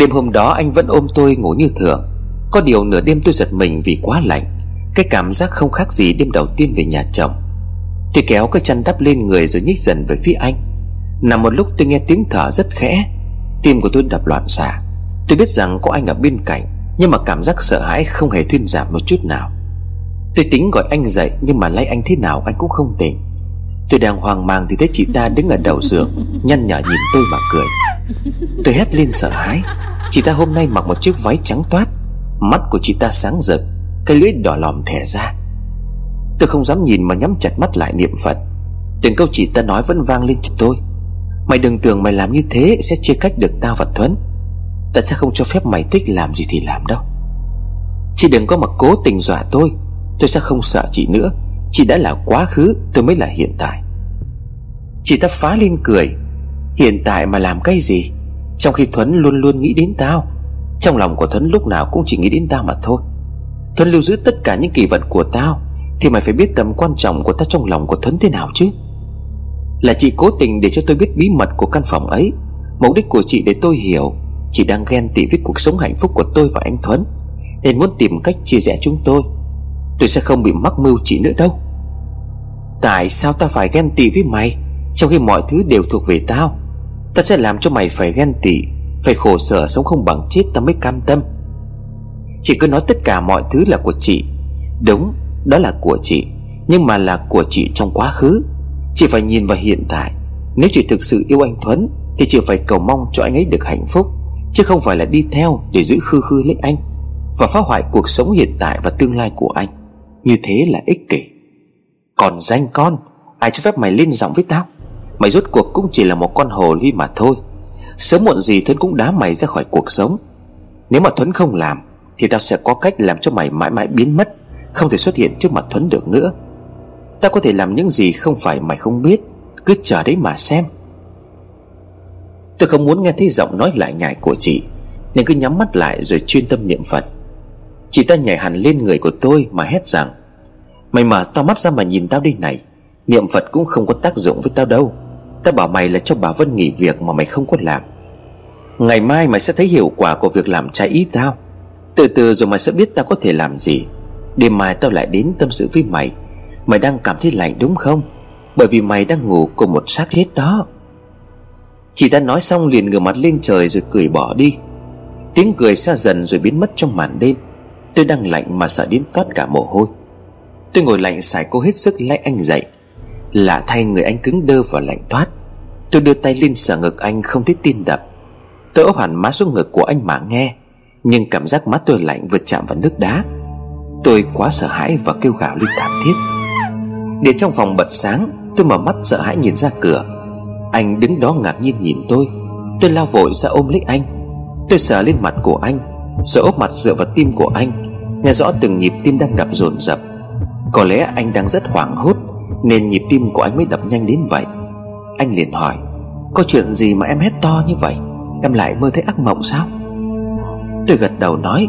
Đêm hôm đó anh vẫn ôm tôi ngủ như thường. Có điều nửa đêm tôi giật mình vì quá lạnh. Cái cảm giác không khác gì đêm đầu tiên về nhà chồng. Tôi kéo cái chăn đắp lên người rồi nhích dần về phía anh. Nằm một lúc tôi nghe tiếng thở rất khẽ. Tim của tôi đập loạn xạ. Tôi biết rằng có anh ở bên cạnh, Nhưng mà cảm giác sợ hãi không hề thuyên giảm một chút nào. Tôi tính gọi anh dậy, Nhưng mà lấy anh thế nào anh cũng không tỉnh. Tôi đang hoang mang thì thấy chị ta đứng ở đầu giường, Nhăn nhở nhìn tôi mà cười. Tôi hét lên sợ hãi. Chị ta hôm nay mặc một chiếc váy trắng toát. Mắt của chị ta sáng rực, Cái lưỡi đỏ lòm thẻ ra. Tôi không dám nhìn mà nhắm chặt mắt lại niệm Phật. Từng câu chị ta nói vẫn vang lên trong tôi. Mày đừng tưởng mày làm như thế Sẽ chia cách được tao và Thuấn. Ta sẽ không cho phép mày thích làm gì thì làm đâu. Chị đừng có mà cố tình dọa tôi. Tôi sẽ không sợ chị nữa. Chị đã là quá khứ, Tôi mới là hiện tại. Chị ta phá lên cười. Hiện tại mà làm cái gì? Trong khi Thuấn luôn luôn nghĩ đến tao, Trong lòng của Thuấn lúc nào cũng chỉ nghĩ đến tao mà thôi. Thuấn lưu giữ tất cả những kỳ vật của tao, Thì mày phải biết tầm quan trọng của tao trong lòng của Thuấn thế nào chứ. Là chị cố tình để cho tôi biết bí mật của căn phòng ấy, Mục đích của chị để tôi hiểu, Chị đang ghen tị với cuộc sống hạnh phúc của tôi và anh Thuấn, Nên muốn tìm cách chia rẽ chúng tôi. Tôi sẽ không bị mắc mưu chị nữa đâu. Tại sao ta phải ghen tị với mày, Trong khi mọi thứ đều thuộc về tao? Ta sẽ làm cho mày phải ghen tị, Phải khổ sở sống không bằng chết ta mới cam tâm. Chị cứ nói tất cả mọi thứ là của chị. Đúng, Đó là của chị, Nhưng mà là của chị trong quá khứ. Chị phải nhìn vào hiện tại. Nếu chị thực sự yêu anh Thuấn, Thì chị phải cầu mong cho anh ấy được hạnh phúc, Chứ không phải là đi theo để giữ khư khư lấy anh Và phá hoại cuộc sống hiện tại và tương lai của anh. Như thế là ích kỷ. Còn danh con, Ai cho phép mày lên giọng với tao? Mày rốt cuộc cũng chỉ là một con hồ ly mà thôi. Sớm muộn gì Thuấn cũng đá mày ra khỏi cuộc sống. Nếu mà Thuấn không làm, Thì tao sẽ có cách làm cho mày mãi mãi biến mất, Không thể xuất hiện trước mặt Thuấn được nữa. Tao có thể làm những gì không phải mày không biết, Cứ chờ đấy mà xem. Tôi không muốn nghe thấy giọng nói lại nhải của chị, Nên cứ nhắm mắt lại rồi chuyên tâm niệm Phật. Chị ta nhảy hẳn lên người của tôi mà hét rằng, Mày mở tao mắt ra mà nhìn tao đi này, Niệm Phật cũng không có tác dụng với tao đâu. Tao bảo mày là cho bà Vân nghỉ việc mà mày không có làm. Ngày mai mày sẽ thấy hiệu quả của việc làm trái ý tao. Từ từ rồi mày sẽ biết tao có thể làm gì. Đêm mai tao lại đến tâm sự với mày. Mày đang cảm thấy lạnh đúng không? Bởi vì mày đang ngủ cùng một xác chết đó. Chị ta nói xong liền ngửa mặt lên trời rồi cười bỏ đi. Tiếng cười xa dần rồi biến mất trong màn đêm. Tôi đang lạnh mà sợ đến toát cả mồ hôi. Tôi ngồi lạnh xài cô hết sức lấy anh dậy. Lạ thay người anh cứng đơ và lạnh toát. Tôi đưa tay lên sờ ngực anh không thấy tim đập. Tôi ốp hẳn má xuống ngực của anh mà nghe. Nhưng cảm giác má tôi lạnh vượt chạm vào nước đá. Tôi quá sợ hãi và kêu gào lên thảm thiết. Điện trong phòng bật sáng, Tôi mở mắt sợ hãi nhìn ra cửa. Anh đứng đó ngạc nhiên nhìn tôi. Tôi lao vội ra ôm lấy anh. Tôi sờ lên mặt của anh, Rồi ốp mặt dựa vào tim của anh, Nghe rõ từng nhịp tim đang đập dồn dập. Có lẽ anh đang rất hoảng hốt. Nên nhịp tim của anh mới đập nhanh đến vậy. Anh liền hỏi, Có chuyện gì mà em hét to như vậy? Em lại mơ thấy ác mộng sao? Tôi gật đầu nói,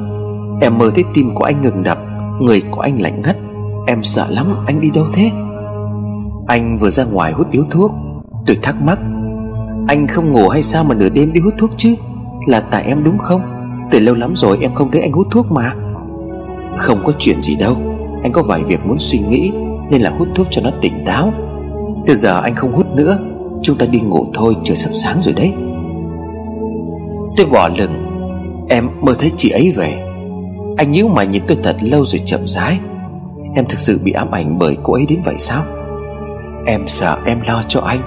Em mơ thấy tim của anh ngừng đập, Người của anh lạnh ngắt Em sợ lắm, anh đi đâu thế? Anh vừa ra ngoài hút điếu thuốc, Tôi thắc mắc, Anh không ngủ hay sao mà nửa đêm đi hút thuốc chứ? Là tại em đúng không? Từ lâu lắm rồi em không thấy anh hút thuốc mà. Không có chuyện gì đâu. Anh có vài việc muốn suy nghĩ. Nên là hút thuốc cho nó tỉnh táo. Từ giờ anh không hút nữa, Chúng ta đi ngủ thôi, trời sắp sáng rồi đấy. Tôi bỏ lừng Em mơ thấy chị ấy về. Anh nhíu mày nhìn tôi thật lâu rồi chậm rãi. Em thực sự bị ám ảnh bởi cô ấy đến vậy sao? Em sợ em lo cho anh.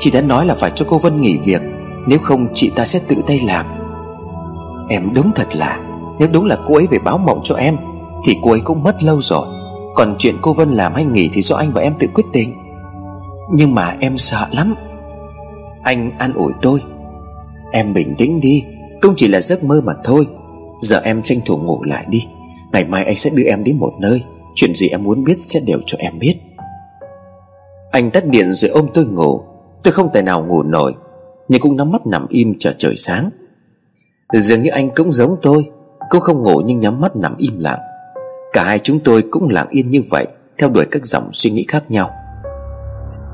Chị đã nói là phải cho cô Vân nghỉ việc, Nếu không chị ta sẽ tự tay làm. Em đúng thật là, Nếu đúng là cô ấy về báo mộng cho em, Thì cô ấy cũng mất lâu rồi. Còn chuyện cô Vân làm hay nghỉ thì do anh và em tự quyết định. Nhưng mà em sợ lắm. Anh an ủi tôi. Em bình tĩnh đi Cũng chỉ là giấc mơ mà thôi. Giờ em tranh thủ ngủ lại đi. Ngày mai anh sẽ đưa em đến một nơi. Chuyện gì em muốn biết sẽ đều cho em biết. Anh tắt điện rồi ôm tôi ngủ. Tôi không thể nào ngủ nổi, Nhưng cũng nắm mắt nằm im chờ trời sáng. Dường như anh cũng giống tôi, Cũng không ngủ nhưng nhắm mắt nằm im lặng. Cả hai chúng tôi cũng lặng yên như vậy, Theo đuổi các dòng suy nghĩ khác nhau.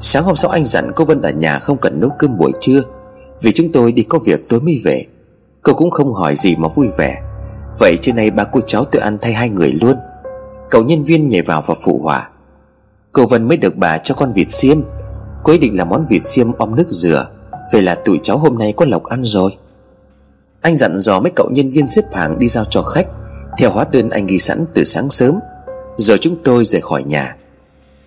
Sáng hôm sau anh dặn cô Vân ở nhà không cần nấu cơm buổi trưa, Vì chúng tôi đi có việc tối mới về. Cô cũng không hỏi gì mà vui vẻ. Vậy trên nay ba cô cháu tự ăn thay hai người luôn. Cậu nhân viên nhảy vào và phụ hỏa Cô Vân mới được bà cho con vịt xiêm. Cô ấy định làm món vịt xiêm om nước dừa, Vậy là tụi cháu hôm nay có lộc ăn rồi. Anh dặn dò mấy cậu nhân viên xếp hàng đi giao cho khách. Theo hóa đơn anh ghi sẵn từ sáng sớm Rồi chúng tôi rời khỏi nhà.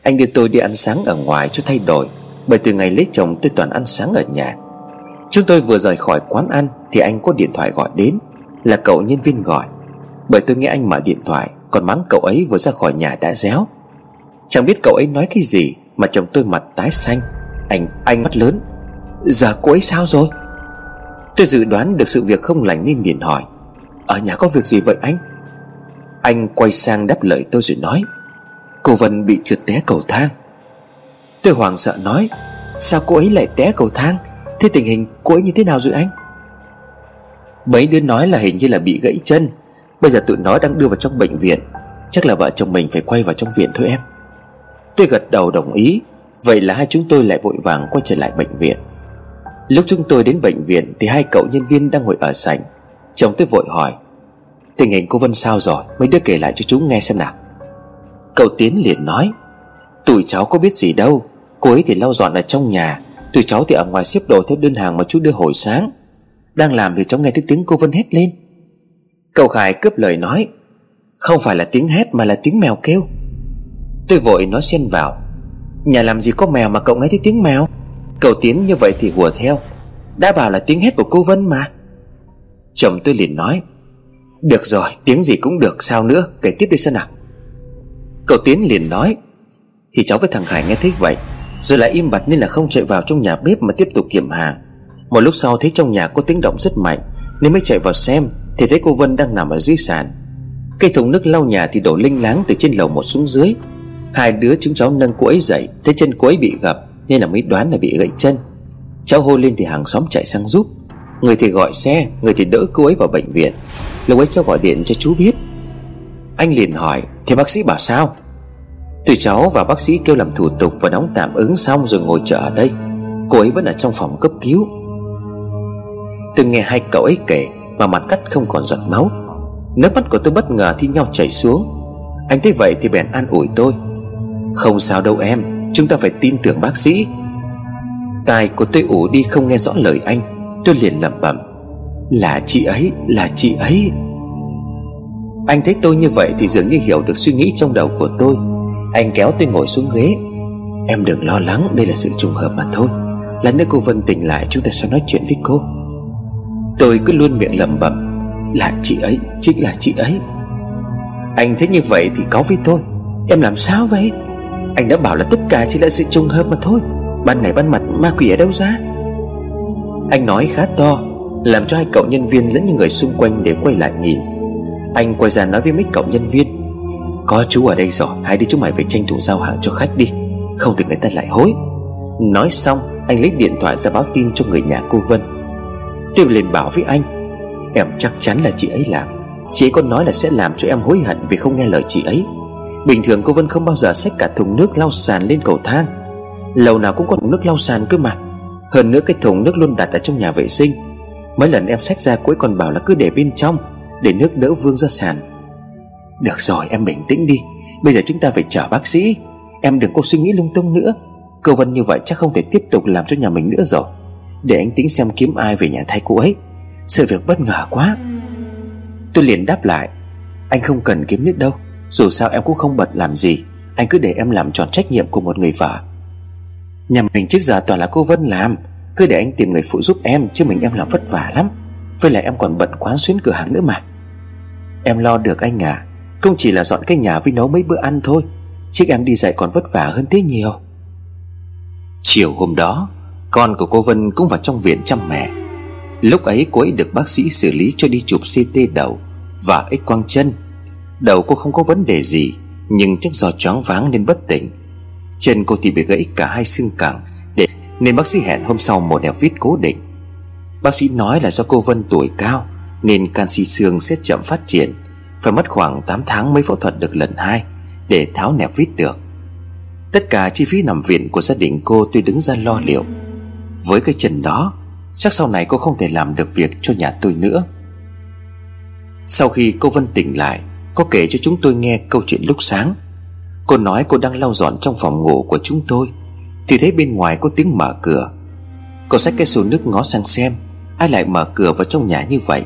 Anh đưa tôi đi ăn sáng ở ngoài cho thay đổi Bởi từ ngày lấy chồng tôi toàn ăn sáng ở nhà. Chúng tôi vừa rời khỏi quán ăn Thì anh có điện thoại gọi đến Là cậu nhân viên gọi. Bởi tôi nghe anh mở điện thoại Còn mắng cậu ấy vừa ra khỏi nhà đã réo. Chẳng biết cậu ấy nói cái gì Mà chồng tôi mặt tái xanh Anh, anh mắt lớn. Giờ cô ấy sao rồi? Tôi dự đoán được sự việc không lành nên liền hỏi. Ở nhà có việc gì vậy anh? Anh quay sang đáp lời tôi rồi nói, Cô Vân bị trượt té cầu thang. Tôi hoảng sợ nói, Sao cô ấy lại té cầu thang? Thế tình hình cô ấy như thế nào rồi anh? Mấy đứa nói là hình như là bị gãy chân. Bây giờ tụi nó đang đưa vào trong bệnh viện. Chắc là vợ chồng mình phải quay vào trong viện thôi em. Tôi gật đầu đồng ý. Vậy là hai chúng tôi lại vội vàng quay trở lại bệnh viện. Lúc chúng tôi đến bệnh viện Thì hai cậu nhân viên đang ngồi ở sảnh. Chồng tôi vội hỏi Tình hình cô Vân sao rồi? Mấy đứa kể lại cho chú nghe xem nào. Cậu Tiến liền nói, Tụi cháu có biết gì đâu. Cô ấy thì lau dọn ở trong nhà. Tụi cháu thì ở ngoài xếp đồ theo đơn hàng mà chú đưa hồi sáng. Đang làm thì cháu nghe thấy tiếng cô Vân hét lên. Cậu Khải cướp lời nói, Không phải là tiếng hét mà là tiếng mèo kêu. Tôi vội nói xen vào, Nhà làm gì có mèo mà cậu nghe thấy tiếng mèo? Cậu Tiến như vậy thì hùa theo, Đã bảo là tiếng hét của cô Vân mà. Chồng tôi liền nói được rồi, tiếng gì cũng được, sao nữa? Kể tiếp đi xem nào Cậu Tiến liền nói. Thì cháu với thằng Khải nghe thấy vậy, Rồi lại im bặt nên là không chạy vào trong nhà bếp Mà tiếp tục kiểm hàng. Một lúc sau thấy trong nhà có tiếng động rất mạnh, Nên mới chạy vào xem, Thì thấy cô Vân đang nằm ở dưới sàn. Cây thùng nước lau nhà thì đổ linh láng từ trên lầu một xuống dưới. Hai đứa chúng cháu nâng cô ấy dậy, Thấy chân cô ấy bị gập, Nên là mới đoán là bị gãy chân. Cháu hô lên thì hàng xóm chạy sang giúp. Người thì gọi xe, Người thì đỡ cô ấy vào bệnh viện. Lúc ấy cháu gọi điện cho chú biết. Anh liền hỏi, Thì bác sĩ bảo sao? Tụi cháu và bác sĩ kêu làm thủ tục Và đóng tạm ứng xong rồi ngồi chờ ở đây. Cô ấy vẫn ở trong phòng cấp cứu. Tôi nghe hai cậu ấy kể Mà mặt cắt không còn giọt máu. Nước mắt của tôi bất ngờ thi nhau chảy xuống. Anh thấy vậy thì bèn an ủi tôi. Không sao đâu em, Chúng ta phải tin tưởng bác sĩ. Tài của tôi ủ đi không nghe rõ lời anh. Tôi liền lẩm bẩm là chị ấy, là chị ấy. Anh thấy tôi như vậy thì dường như hiểu được suy nghĩ trong đầu của tôi. Anh kéo tôi ngồi xuống ghế. Em đừng lo lắng đây là sự trùng hợp mà thôi. Là nữa cô Vân tỉnh lại chúng ta sẽ nói chuyện với cô. Tôi cứ luôn miệng lẩm bẩm Là chị ấy, chính là chị ấy. Anh thấy như vậy thì có với tôi. Em làm sao vậy? Anh đã bảo là tất cả chỉ là sự trùng hợp mà thôi. Ban ngày ban mặt ma quỷ ở đâu ra? Anh nói khá to làm cho hai cậu nhân viên lẫn những người xung quanh đều quay lại nhìn. Anh quay ra nói với mấy cậu nhân viên, Có chú ở đây rồi, Hai đứa chúng mày phải tranh thủ giao hàng cho khách đi, Không thì người ta lại hối. Nói xong, anh lấy điện thoại ra báo tin cho người nhà cô Vân. Tôi liền bảo với anh, Em chắc chắn là chị ấy làm, Chị ấy còn nói là sẽ làm cho em hối hận Vì không nghe lời chị ấy. Bình thường cô Vân không bao giờ xách cả thùng nước lau sàn lên cầu thang Lầu nào cũng có thùng nước lau sàn cơ mà. Hơn nữa cái thùng nước luôn đặt ở trong nhà vệ sinh Mấy lần em xách ra cô ấy còn bảo là cứ để bên trong, Để nước đỡ vương ra sàn. Được rồi, em bình tĩnh đi. Bây giờ chúng ta phải chờ bác sĩ. Em đừng có suy nghĩ lung tung nữa. Cô Vân như vậy chắc không thể tiếp tục làm cho nhà mình nữa rồi. Để anh tính xem kiếm ai về nhà thay cô ấy. Sự việc bất ngờ quá. Tôi liền đáp lại, Anh không cần kiếm nước đâu. Dù sao em cũng không bật làm gì. Anh cứ để em làm tròn trách nhiệm của một người vợ. Nhà mình trước giờ toàn là cô Vân làm. Cứ để anh tìm người phụ giúp em, Chứ mình em làm vất vả lắm. Với lại em còn bận quán xuyến cửa hàng nữa mà. Em lo được anh à. Không chỉ là dọn cái nhà với nấu mấy bữa ăn thôi Chứ em đi dạy còn vất vả hơn thế nhiều. Chiều hôm đó, Con của cô Vân cũng vào trong viện chăm mẹ. Lúc ấy cô ấy được bác sĩ xử lý cho đi chụp CT đầu Và x quang chân. Đầu cô không có vấn đề gì, Nhưng chắc do choáng váng nên bất tỉnh. Chân cô thì bị gãy cả hai xương cẳng. Nên bác sĩ hẹn hôm sau một nẹp vít cố định. Bác sĩ nói là do cô Vân tuổi cao, Nên canxi xương sẽ chậm phát triển, Phải mất khoảng 8 tháng mới phẫu thuật được lần hai Để tháo nẹp vít được. Tất cả chi phí nằm viện của gia đình cô tôi đứng ra lo liệu. Với cái chân đó, Chắc sau này cô không thể làm được việc cho nhà tôi nữa. Sau khi cô Vân tỉnh lại Có kể cho chúng tôi nghe câu chuyện lúc sáng. Cô nói cô đang lau dọn trong phòng ngủ của chúng tôi. Thì thấy bên ngoài có tiếng mở cửa. Cô xách cái xô nước ngó sang xem, Ai lại mở cửa vào trong nhà như vậy.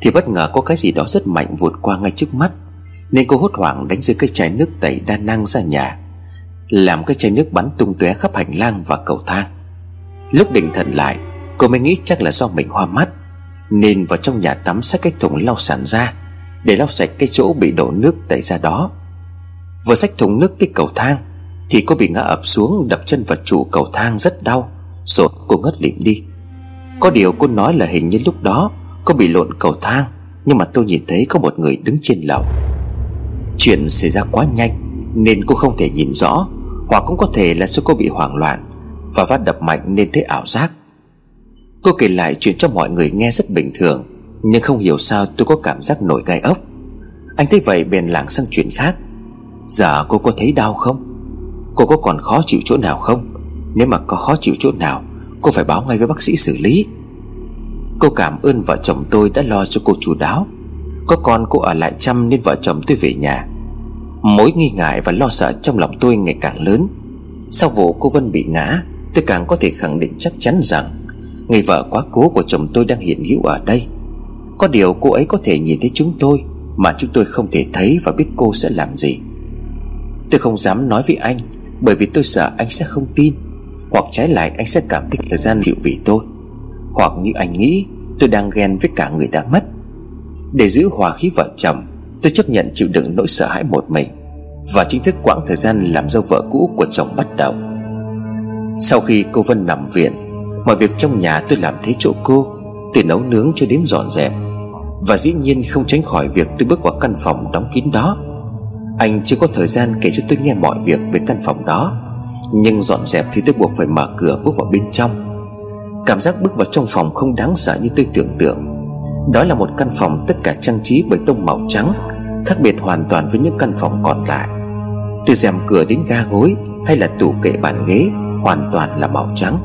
Thì bất ngờ có cái gì đó rất mạnh vụt qua ngay trước mắt, Nên cô hốt hoảng đánh dưới cái chai nước tẩy đa năng ra nhà, Làm cái chai nước bắn tung tóe khắp hành lang và cầu thang. Lúc định thần lại, Cô mới nghĩ chắc là do mình hoa mắt, Nên vào trong nhà tắm xách cái thùng lau sàn ra, Để lau sạch cái chỗ bị đổ nước tẩy ra đó. Vừa xách thùng nước tới cầu thang thì cô bị ngã ập xuống, đập chân vào trụ cầu thang rất đau, Rồi cô ngất lịm đi. Có điều cô nói là hình như lúc đó Cô bị lộn cầu thang, Nhưng mà tôi nhìn thấy có một người đứng trên lầu. Chuyện xảy ra quá nhanh, Nên cô không thể nhìn rõ, Hoặc cũng có thể là do cô bị hoảng loạn Và vắt đập mạnh nên thấy ảo giác. Cô kể lại chuyện cho mọi người nghe rất bình thường, Nhưng không hiểu sao tôi có cảm giác nổi gai ốc. Anh thấy vậy bèn lảng sang chuyện khác. Giờ cô có thấy đau không? Cô có còn khó chịu chỗ nào không? Nếu mà có khó chịu chỗ nào, Cô phải báo ngay với bác sĩ xử lý. Cô cảm ơn vợ chồng tôi đã lo cho cô chú đáo. Có con cô ở lại chăm nên vợ chồng tôi về nhà. Mối nghi ngại và lo sợ trong lòng tôi ngày càng lớn. Sau vụ cô Vân bị ngã, Tôi càng có thể khẳng định chắc chắn rằng Người vợ quá cố của chồng tôi đang hiện hữu ở đây. Có điều cô ấy có thể nhìn thấy chúng tôi Mà chúng tôi không thể thấy và biết cô sẽ làm gì. Tôi không dám nói với anh bởi vì tôi sợ anh sẽ không tin, Hoặc trái lại anh sẽ cảm thấy thời gian chịu vì tôi. Hoặc như anh nghĩ, Tôi đang ghen với cả người đã mất. Để giữ hòa khí vợ chồng, Tôi chấp nhận chịu đựng nỗi sợ hãi một mình Và chính thức quãng thời gian làm dâu vợ cũ của chồng bắt đầu. Sau khi cô Vân nằm viện, Mọi việc trong nhà tôi làm thế chỗ cô, Từ nấu nướng cho đến dọn dẹp. Và dĩ nhiên không tránh khỏi việc tôi bước vào căn phòng đóng kín đó. Anh chưa có thời gian kể cho tôi nghe mọi việc về căn phòng đó. Nhưng dọn dẹp thì tôi buộc phải mở cửa bước vào bên trong. Cảm giác bước vào trong phòng không đáng sợ như tôi tưởng tượng. Đó là một căn phòng tất cả trang trí bởi tông màu trắng, Khác biệt hoàn toàn với những căn phòng còn lại. Từ rèm cửa đến ga gối Hay là tủ kệ bàn ghế, Hoàn toàn là màu trắng.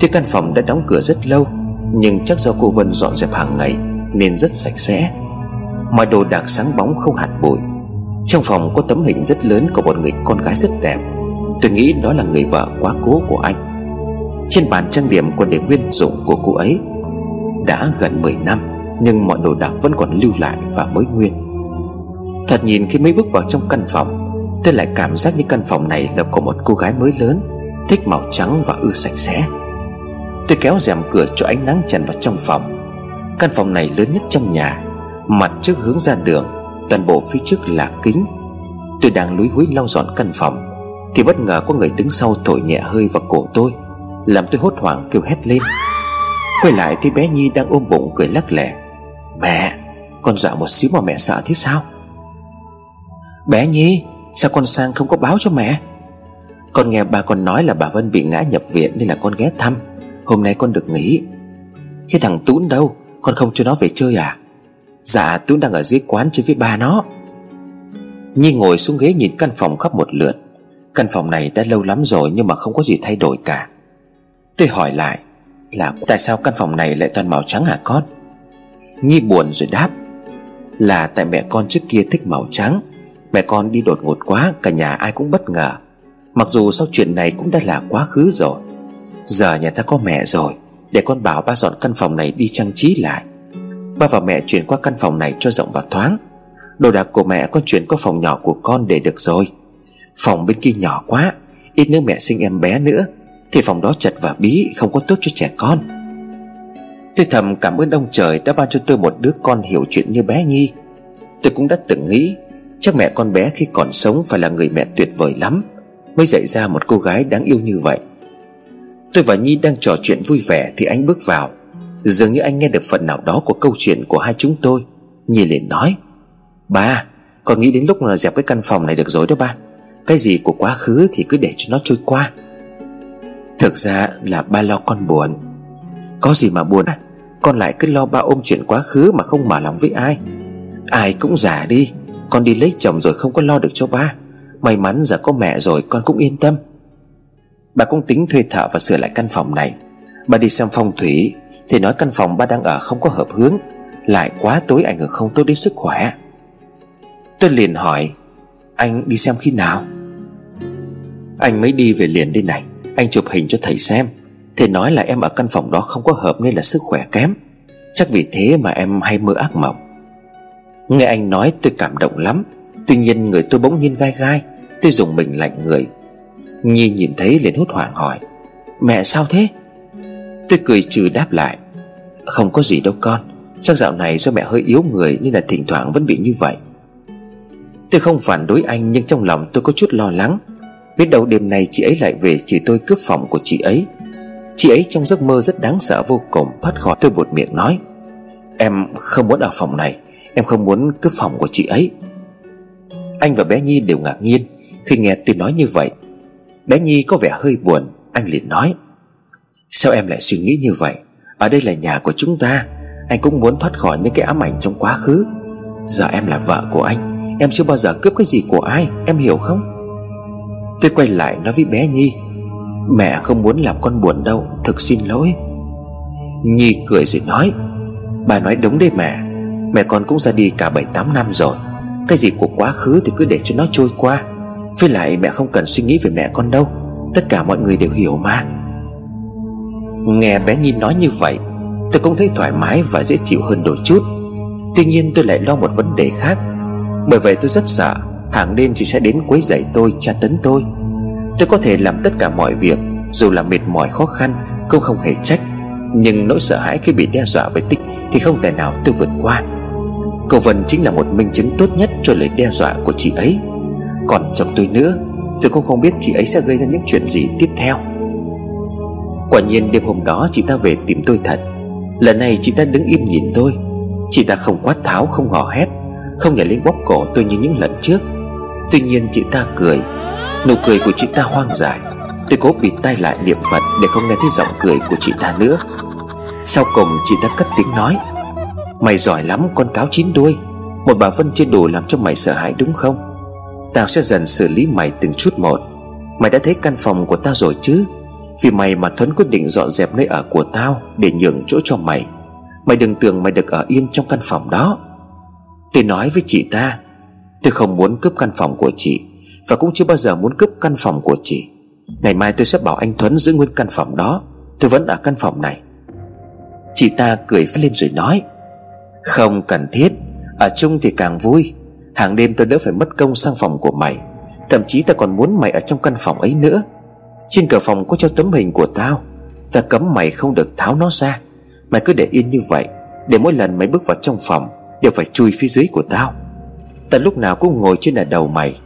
Tuy căn phòng đã đóng cửa rất lâu, Nhưng chắc do cô Vân dọn dẹp hàng ngày Nên rất sạch sẽ. Mọi đồ đạc sáng bóng không hạt bụi. Trong phòng có tấm hình rất lớn của một người con gái rất đẹp. Tôi nghĩ đó là người vợ quá cố của anh. Trên bàn trang điểm còn để nguyên dụng của cô ấy Đã gần 10 năm, Nhưng mọi đồ đạc vẫn còn lưu lại và mới nguyên. Thật nhìn khi mới bước vào trong căn phòng, Tôi lại cảm giác như căn phòng này là của một cô gái mới lớn, Thích màu trắng và ưa sạch sẽ. Tôi kéo rèm cửa cho ánh nắng tràn vào trong phòng. Căn phòng này lớn nhất trong nhà, Mặt trước hướng ra đường Toàn bộ phía trước là kính. Tôi đang lúi húi lau dọn căn phòng, Thì bất ngờ có người đứng sau thổi nhẹ hơi vào cổ tôi, Làm tôi hốt hoảng kêu hét lên. Quay lại thấy bé Nhi đang ôm bụng cười lắc lẻ Mẹ, Con dọa một xíu mà mẹ sợ thế sao? Bé Nhi, Sao con sang không có báo cho mẹ? Con nghe bà con nói là bà Vân bị ngã nhập viện Nên là con ghé thăm. Hôm nay con được nghỉ. Cái thằng Tún đâu? Con không cho nó về chơi à? Dạ Tún đang ở dưới quán chơi với ba nó. Nhi ngồi xuống ghế nhìn căn phòng khắp một lượt. Căn phòng này đã lâu lắm rồi Nhưng mà không có gì thay đổi cả. Tôi hỏi lại, Là tại sao căn phòng này lại toàn màu trắng hả con? Nhi buồn rồi đáp, Là tại mẹ con trước kia thích màu trắng. Mẹ con đi đột ngột quá, Cả nhà ai cũng bất ngờ. Mặc dù sau chuyện này cũng đã là quá khứ rồi. Giờ nhà ta có mẹ rồi, Để con bảo ba dọn căn phòng này đi trang trí lại. Ba và mẹ chuyển qua căn phòng này cho rộng và thoáng. Đồ đạc của mẹ con chuyển qua phòng nhỏ của con để được rồi. Phòng bên kia nhỏ quá, Ít nữa mẹ sinh em bé nữa, Thì phòng đó chật và bí, Không có tốt cho trẻ con. Tôi thầm cảm ơn ông trời đã ban cho tôi một đứa con hiểu chuyện như bé Nhi. Tôi cũng đã từng nghĩ, Chắc mẹ con bé khi còn sống phải là người mẹ tuyệt vời lắm, Mới dạy ra một cô gái đáng yêu như vậy. Tôi và Nhi đang trò chuyện vui vẻ Thì anh bước vào. Dường như anh nghe được phần nào đó của câu chuyện của hai chúng tôi. Nhi liền nói, Ba, Con nghĩ đến lúc là dẹp cái căn phòng này được rồi đó ba. Cái gì của quá khứ thì cứ để cho nó trôi qua. Thực ra là ba lo con buồn. Có gì mà buồn? Con lại cứ lo ba ôm chuyện quá khứ mà không mở lòng với ai. Ai cũng già đi, Con đi lấy chồng rồi không có lo được cho ba. May mắn giờ có mẹ rồi, con cũng yên tâm. Bà cũng tính thuê thợ và sửa lại căn phòng này. Bà đi xem phong thủy thì nói căn phòng ba đang ở không có hợp hướng, Lại quá tối ảnh hưởng không tốt đến sức khỏe. Tôi liền hỏi, Anh đi xem khi nào? Anh mới đi về liền đây này, Anh chụp hình cho thầy xem. Thầy nói là em ở căn phòng đó không có hợp Nên là sức khỏe kém. Chắc vì thế mà em hay mơ ác mộng. Nghe anh nói tôi cảm động lắm. Tuy nhiên người tôi bỗng nhiên gai gai, Tôi dùng mình lạnh người. Nhi nhìn thấy liền hốt hoảng hỏi, Mẹ sao thế? Tôi cười trừ đáp lại. Không có gì đâu con. Chắc dạo này do mẹ hơi yếu người Nên là thỉnh thoảng vẫn bị như vậy. Tôi không phản đối anh, Nhưng trong lòng tôi có chút lo lắng. Biết đâu đêm nay chị ấy lại về Chỉ tôi cướp phòng của chị ấy. Chị ấy trong giấc mơ rất đáng sợ vô cùng Thoát khỏi tôi buột miệng nói. Em không muốn ở phòng này. Em không muốn cướp phòng của chị ấy. Anh và bé Nhi đều ngạc nhiên Khi nghe tôi nói như vậy. Bé Nhi có vẻ hơi buồn, Anh liền nói. Sao em lại suy nghĩ như vậy? Ở đây là nhà của chúng ta. Anh cũng muốn thoát khỏi những cái ám ảnh trong quá khứ. Giờ em là vợ của anh. Em chưa bao giờ cướp cái gì của ai. Em hiểu không? Tôi quay lại nói với bé Nhi. Mẹ không muốn làm con buồn đâu. Thực xin lỗi. Nhi cười rồi nói. Bà nói đúng đấy mẹ. Mẹ con cũng ra đi cả 7-8 năm rồi. Cái gì của quá khứ thì cứ để cho nó trôi qua. Với lại mẹ không cần suy nghĩ về mẹ con đâu. Tất cả mọi người đều hiểu mà. Nghe bé Nhi nói như vậy, Tôi cũng thấy thoải mái và dễ chịu hơn đôi chút. Tuy nhiên tôi lại lo một vấn đề khác. Bởi vậy tôi rất sợ Hàng đêm chị sẽ đến quấy rầy tôi, tra tấn tôi. Tôi có thể làm tất cả mọi việc, Dù là mệt mỏi khó khăn, Cũng không hề trách. Nhưng nỗi sợ hãi khi bị đe dọa với tích Thì không thể nào tôi vượt qua. Cô Vân chính là một minh chứng tốt nhất Cho lời đe dọa của chị ấy. Còn chồng tôi nữa, Tôi cũng không biết chị ấy sẽ gây ra những chuyện gì tiếp theo. Quả nhiên đêm hôm đó chị ta về tìm tôi thật. Lần này chị ta đứng im nhìn tôi. Chị ta không quát tháo, không hò hét, Không nhảy lên bóp cổ tôi như những lần trước. Tuy nhiên chị ta cười. Nụ cười của chị ta hoang dại. Tôi cố bịt tay lại niệm Phật Để không nghe thấy giọng cười của chị ta nữa. Sau cùng chị ta cất tiếng nói, Mày giỏi lắm, con cáo chín đuôi. Một bà Vân chưa đủ làm cho mày sợ hãi đúng không? Tao sẽ dần xử lý mày từng chút một. Mày đã thấy căn phòng của tao rồi chứ? Vì mày mà Thuấn quyết định dọn dẹp nơi ở của tao Để nhường chỗ cho mày. Mày đừng tưởng mày được ở yên trong căn phòng đó. Tôi nói với chị ta, Tôi không muốn cướp căn phòng của chị Và cũng chưa bao giờ muốn cướp căn phòng của chị. Ngày mai tôi sẽ bảo anh Thuấn giữ nguyên căn phòng đó, Tôi vẫn ở căn phòng này. Chị ta cười phát lên rồi nói, Không cần thiết, Ở chung thì càng vui. Hàng đêm tôi đỡ phải mất công sang phòng của mày, Thậm chí ta còn muốn mày ở trong căn phòng ấy nữa. Trên cửa phòng có cho tấm hình của tao. Ta cấm mày không được tháo nó ra. Mày cứ để yên như vậy, Để mỗi lần mày bước vào trong phòng, Đều phải chui phía dưới của tao. Ta lúc nào cũng ngồi trên là đầu mày.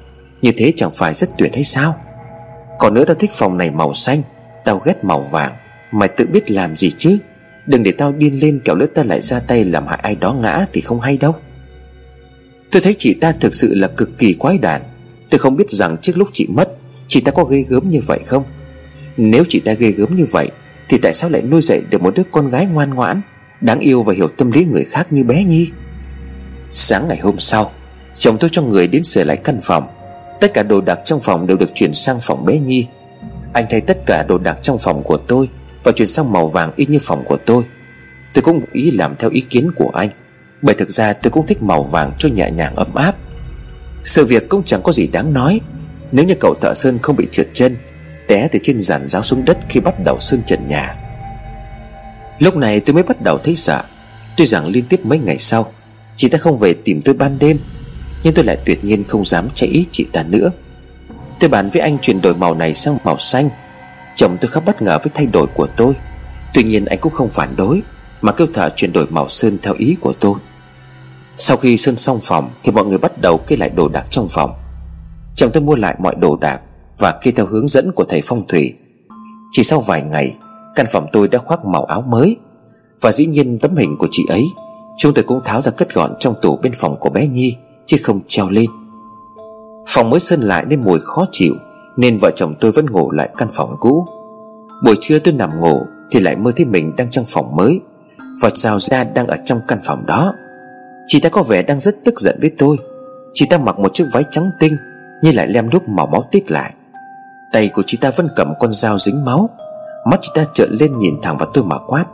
Như thế chẳng phải rất tuyệt hay sao? Còn nữa tao thích phòng này màu xanh, Tao ghét màu vàng. Mày tự biết làm gì chứ? Đừng để tao điên lên kẻo nữa ta lại ra tay làm hại ai đó ngã thì không hay đâu. Tôi thấy chị ta thực sự là cực kỳ quái đản. Tôi không biết rằng trước lúc chị mất Chị ta có ghê gớm như vậy không? Nếu chị ta ghê gớm như vậy, Thì tại sao lại nuôi dạy được một đứa con gái ngoan ngoãn, Đáng yêu và hiểu tâm lý người khác như bé Nhi? Sáng ngày hôm sau, Chồng tôi cho người đến sửa lại căn phòng. Tất cả đồ đạc trong phòng đều được chuyển sang phòng bé Nhi. Anh thay tất cả đồ đạc trong phòng của tôi Và chuyển sang màu vàng y như phòng của tôi. Tôi cũng ý làm theo ý kiến của anh, Bởi thực ra tôi cũng thích màu vàng cho nhẹ nhàng ấm áp. Sự việc cũng chẳng có gì đáng nói. Nếu như cậu thợ sơn không bị trượt chân, Té từ trên giàn giáo xuống đất khi bắt đầu sơn trần nhà. Lúc này tôi mới bắt đầu thấy sợ. Tuy rằng liên tiếp mấy ngày sau, Chị ta không về tìm tôi ban đêm, Nhưng tôi lại tuyệt nhiên không dám chạy ý chị ta nữa. Tôi bàn với anh chuyển đổi màu này sang màu xanh. Chồng tôi khá bất ngờ với thay đổi của tôi. Tuy nhiên anh cũng không phản đối, Mà kêu thợ chuyển đổi màu sơn theo ý của tôi. Sau khi sơn xong phòng Thì mọi người bắt đầu kê lại đồ đạc trong phòng. Chồng tôi mua lại mọi đồ đạc Và khi theo hướng dẫn của thầy phong thủy. Chỉ sau vài ngày, Căn phòng tôi đã khoác màu áo mới. Và dĩ nhiên tấm hình của chị ấy, Chúng tôi cũng tháo ra cất gọn trong tủ bên phòng của bé Nhi, Chứ không treo lên. Phòng mới sơn lại nên mùi khó chịu, Nên vợ chồng tôi vẫn ngủ lại căn phòng cũ. Buổi trưa tôi nằm ngủ Thì lại mơ thấy mình đang trong phòng mới, Và rào ra đang ở trong căn phòng đó. Chị ta có vẻ đang rất tức giận với tôi. Chị ta mặc một chiếc váy trắng tinh như lại lem đúc màu máu tít lại. Tay của chị ta vẫn cầm con dao dính máu. Mắt chị ta trợn lên nhìn thẳng vào tôi mà quát.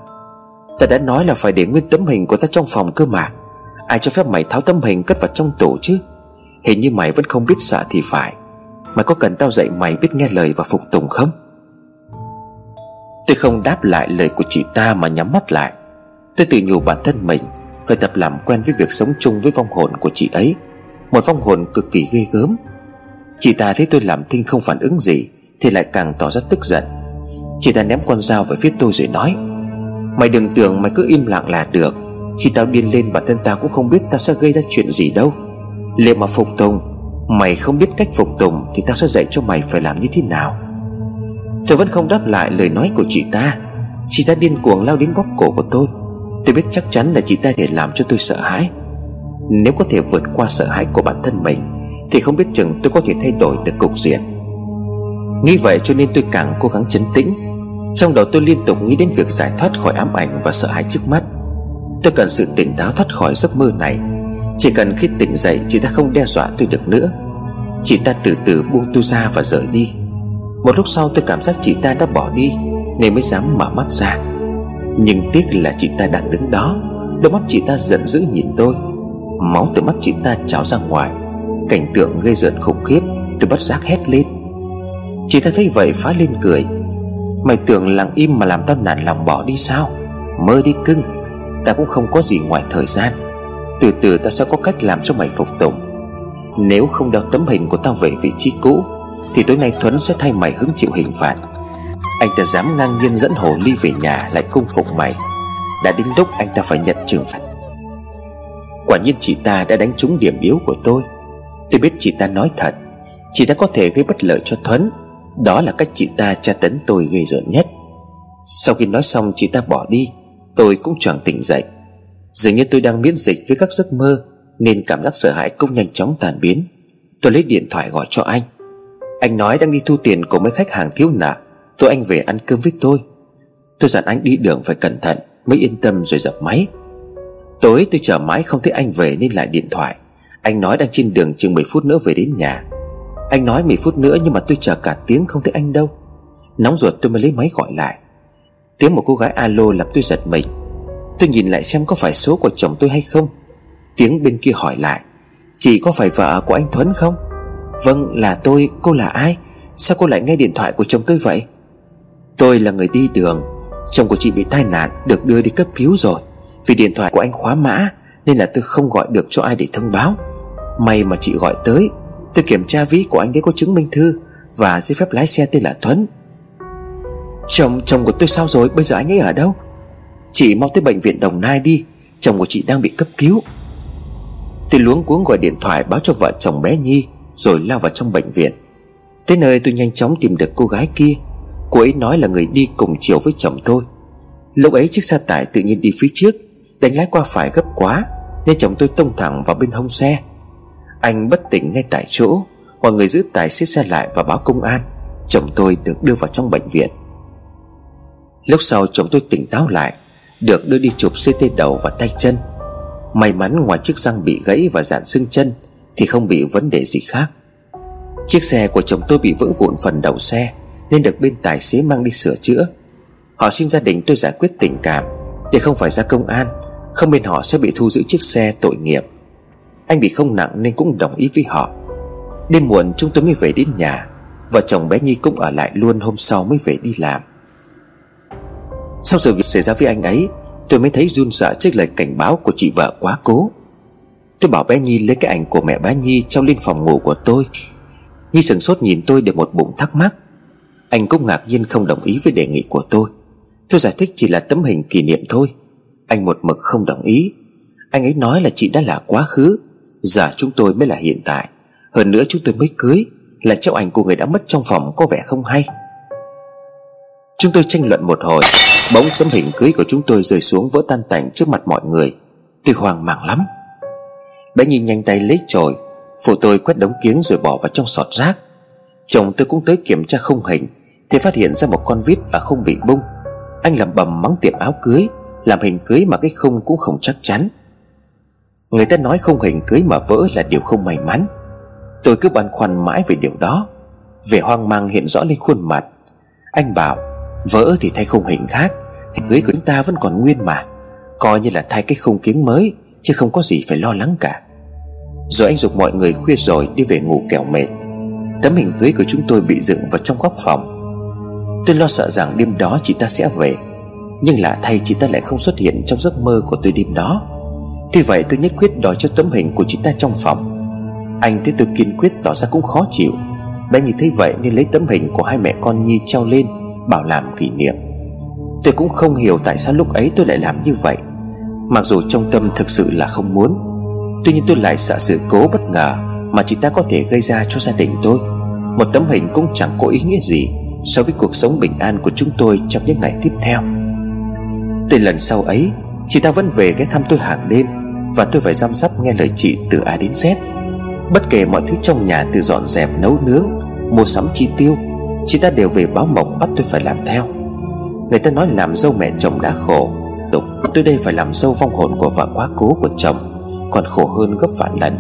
Ta đã nói là phải để nguyên tấm hình của ta trong phòng cơ mà. Ai cho phép mày tháo tấm hình cất vào trong tủ chứ? Hình như mày vẫn không biết sợ thì phải. Mày có cần tao dạy mày biết nghe lời và phục tùng không? Tôi không đáp lại lời của chị ta mà nhắm mắt lại. Tôi tự nhủ bản thân mình Phải tập làm quen với việc sống chung với vong hồn của chị ấy. Một vong hồn cực kỳ ghê gớm. Chị ta thấy tôi làm thinh không phản ứng gì, Thì lại càng tỏ ra tức giận. Chị ta ném con dao về phía tôi rồi nói, Mày đừng tưởng mày cứ im lặng là được. Khi tao điên lên, bản thân tao cũng không biết tao sẽ gây ra chuyện gì đâu. Liệu mà phục tùng, Mày không biết cách phục tùng Thì tao sẽ dạy cho mày phải làm như thế nào. Tôi vẫn không đáp lại lời nói của chị ta. Chị ta điên cuồng lao đến bóp cổ của tôi. Tôi biết chắc chắn là chị ta để làm cho tôi sợ hãi. Nếu có thể vượt qua sợ hãi của bản thân mình thì không biết chừng tôi có thể thay đổi được cục diện. Nghĩ vậy cho nên tôi càng cố gắng chấn tĩnh. Trong đầu tôi liên tục nghĩ đến việc giải thoát khỏi ám ảnh và sợ hãi trước mắt. Tôi cần sự tỉnh táo thoát khỏi giấc mơ này. Chỉ cần khi tỉnh dậy chị ta không đe dọa tôi được nữa. Chị ta từ từ buông tôi ra và rời đi. Một lúc sau tôi cảm giác chị ta đã bỏ đi, Nên mới dám mở mắt ra. Nhưng tiếc là chị ta đang đứng đó. Đôi mắt chị ta giận dữ nhìn tôi. Máu từ mắt chị ta trào ra ngoài. Cảnh tượng gây rợn khủng khiếp Tôi bất giác hét lên. Chị ta thấy vậy phá lên cười. Mày tưởng lặng im mà làm tao nản lòng bỏ đi sao? Mơ đi cưng, Ta cũng không có gì ngoài thời gian. Từ từ ta sẽ có cách làm cho mày phục tùng. Nếu không đeo tấm hình của tao về vị trí cũ, Thì tối nay Thuấn sẽ thay mày hứng chịu hình phạt. Anh ta dám ngang nhiên dẫn Hồ Ly về nhà lại cung phục mày. Đã đến lúc anh ta phải nhận trừng phạt. Quả nhiên chị ta đã đánh trúng điểm yếu của tôi. Tôi biết chị ta nói thật. Chị ta có thể gây bất lợi cho Thuấn. Đó là cách chị ta tra tấn tôi gây rợn nhất. Sau khi nói xong, chị ta bỏ đi. Tôi cũng chẳng tỉnh dậy. Dường như tôi đang miễn dịch với các giấc mơ, Nên cảm giác sợ hãi cũng nhanh chóng tàn biến. Tôi lấy điện thoại gọi cho anh. Anh nói đang đi thu tiền của mấy khách hàng thiếu nợ. Tôi anh về ăn cơm với tôi. Tôi dặn anh đi đường phải cẩn thận, Mới yên tâm rồi dập máy. Tối tôi chờ mãi không thấy anh về nên lại điện thoại. Anh nói đang trên đường chừng 10 phút nữa về đến nhà. Anh nói 10 phút nữa nhưng mà tôi chờ cả tiếng không thấy anh đâu. Nóng ruột tôi mới lấy máy gọi lại. Tiếng một cô gái alo làm tôi giật mình. Tôi nhìn lại xem có phải số của chồng tôi hay không. Tiếng bên kia hỏi lại. Chị có phải vợ của anh Thuấn không? Vâng là tôi. Cô là ai? Sao cô lại nghe điện thoại của chồng tôi vậy? Tôi là người đi đường. Chồng của chị bị tai nạn, Được đưa đi cấp cứu rồi. Vì điện thoại của anh khóa mã, Nên là tôi không gọi được cho ai để thông báo. May mà chị gọi tới. Tôi kiểm tra ví của anh ấy có chứng minh thư Và giấy phép lái xe tên là Thuấn Chồng chồng của tôi sao rồi? Bây giờ anh ấy ở đâu? Chị mau tới bệnh viện Đồng Nai đi. Chồng của chị đang bị cấp cứu. Tôi luống cuống gọi điện thoại báo cho vợ chồng bé Nhi, Rồi lao vào trong bệnh viện. Tới nơi tôi nhanh chóng tìm được cô gái kia. Cô ấy nói là người đi cùng chiều với chồng tôi. Lúc ấy chiếc xe tải tự nhiên đi phía trước, Đánh lái qua phải gấp quá, Nên chồng tôi tông thẳng vào bên hông xe. Anh bất tỉnh ngay tại chỗ. Mọi người giữ tài xế xe lại và báo công an. Chồng tôi được đưa vào trong bệnh viện. Lúc sau chồng tôi tỉnh táo lại, Được đưa đi chụp CT đầu và tay chân. May mắn ngoài chiếc răng bị gãy và dạn xương chân Thì không bị vấn đề gì khác. Chiếc xe của chồng tôi bị vỡ vụn phần đầu xe Nên được bên tài xế mang đi sửa chữa. Họ xin gia đình tôi giải quyết tình cảm. Để không phải ra công an, Không bên họ sẽ bị thu giữ chiếc xe tội nghiệp. Anh bị không nặng nên cũng đồng ý với họ. Đêm muộn chúng tôi mới về đến nhà, Vợ chồng bé Nhi cũng ở lại luôn hôm sau mới về đi làm. Sau sự việc xảy ra với anh ấy, Tôi mới thấy run sợ trước lời cảnh báo của chị vợ quá cố. Tôi bảo bé Nhi lấy cái ảnh của mẹ bé Nhi Trong lên phòng ngủ của tôi. Nhi sừng sốt nhìn tôi để một bụng thắc mắc. Anh cũng ngạc nhiên không đồng ý với đề nghị của tôi. Tôi giải thích chỉ là tấm hình kỷ niệm thôi. Anh một mực không đồng ý. Anh ấy nói là chị đã là quá khứ. Giờ chúng tôi mới là hiện tại. Hơn nữa chúng tôi mới cưới, Là treo ảnh của người đã mất trong phòng có vẻ không hay. Chúng tôi tranh luận một hồi, Bỗng tấm hình cưới của chúng tôi rơi xuống vỡ tan tành trước mặt mọi người. Tôi hoang mang lắm. Bé Nhi nhanh tay lấy chổi, Phụ tôi quét đống kiếng rồi bỏ vào trong sọt rác. Chồng tôi cũng tới kiểm tra khung hình, Thì phát hiện ra một con vít ở không bị bung. Anh làm bầm mắng tiệm áo cưới, Làm hình cưới mà cái khung cũng không chắc chắn. Người ta nói không hình cưới mà vỡ là điều không may mắn. Tôi cứ băn khoăn mãi về điều đó. Vẻ hoang mang hiện rõ lên khuôn mặt. Anh bảo, Vỡ thì thay không hình khác. Hình cưới của chúng ta vẫn còn nguyên mà. Coi như là thay cái khung kiến mới, Chứ không có gì phải lo lắng cả. Rồi anh dục mọi người khuya rồi đi về ngủ kẻo mệt. Tấm hình cưới của chúng tôi bị dựng vào trong góc phòng. Tôi lo sợ rằng đêm đó chị ta sẽ về, Nhưng lạ thay chị ta lại không xuất hiện trong giấc mơ của tôi đêm đó. Tuy vậy tôi nhất quyết đòi cho tấm hình của chị ta trong phòng. Anh thấy tôi kiên quyết tỏ ra cũng khó chịu. Bé như thấy vậy nên lấy tấm hình của hai mẹ con Nhi treo lên, Bảo làm kỷ niệm. Tôi cũng không hiểu tại sao lúc ấy tôi lại làm như vậy. Mặc dù trong tâm thực sự là không muốn, Tuy nhiên tôi lại sợ sự cố bất ngờ Mà chị ta có thể gây ra cho gia đình tôi. Một tấm hình cũng chẳng có ý nghĩa gì So với cuộc sống bình an của chúng tôi trong những ngày tiếp theo. Từ lần sau ấy Chị ta vẫn về ghé thăm tôi hàng đêm Và tôi phải chăm sóc nghe lời chị từ A đến Z. Bất kể mọi thứ trong nhà từ dọn dẹp, nấu nướng, Mua sắm chi tiêu, Chị ta đều về báo mộng bắt tôi phải làm theo. Người ta nói làm dâu mẹ chồng đã khổ. Tục tôi đây phải làm dâu vong hồn của vợ quá cố của chồng, Còn khổ hơn gấp vạn lần.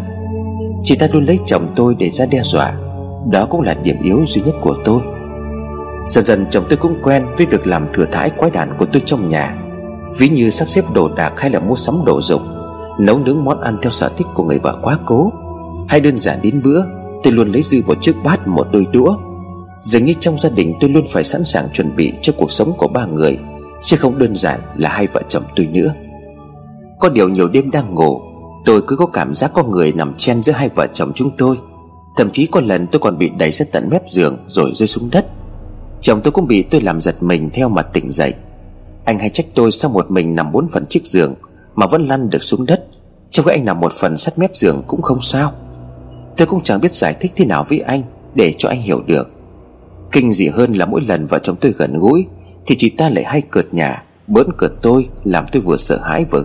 Chị ta luôn lấy chồng tôi để ra đe dọa. Đó cũng là điểm yếu duy nhất của tôi. Dần dần chồng tôi cũng quen với việc làm thừa thãi quái đản của tôi trong nhà. Ví như sắp xếp đồ đạc hay là mua sắm đồ dùng, Nấu nướng món ăn theo sở thích của người vợ quá cố. Hay đơn giản đến bữa Tôi luôn lấy dư một chiếc bát một đôi đũa. Dường như trong gia đình tôi luôn phải sẵn sàng chuẩn bị cho cuộc sống của ba người Chứ không đơn giản là hai vợ chồng tôi nữa. Có điều nhiều đêm đang ngủ Tôi cứ có cảm giác có người nằm chen giữa hai vợ chồng chúng tôi. Thậm chí có lần tôi còn bị đẩy ra tận mép giường rồi rơi xuống đất. Chồng tôi cũng bị tôi làm giật mình theo mà tỉnh dậy. Anh hay trách tôi sao một mình nằm bốn phần chiếc giường Mà vẫn lăn được xuống đất. Trong khi anh nằm một phần sát mép giường cũng không sao. Tôi cũng chẳng biết giải thích thế nào với anh Để cho anh hiểu được. Kinh dị hơn là mỗi lần vợ chồng tôi gần gũi Thì chị ta lại hay cợt nhà, Bỡn cợt tôi, Làm tôi vừa sợ hãi vừa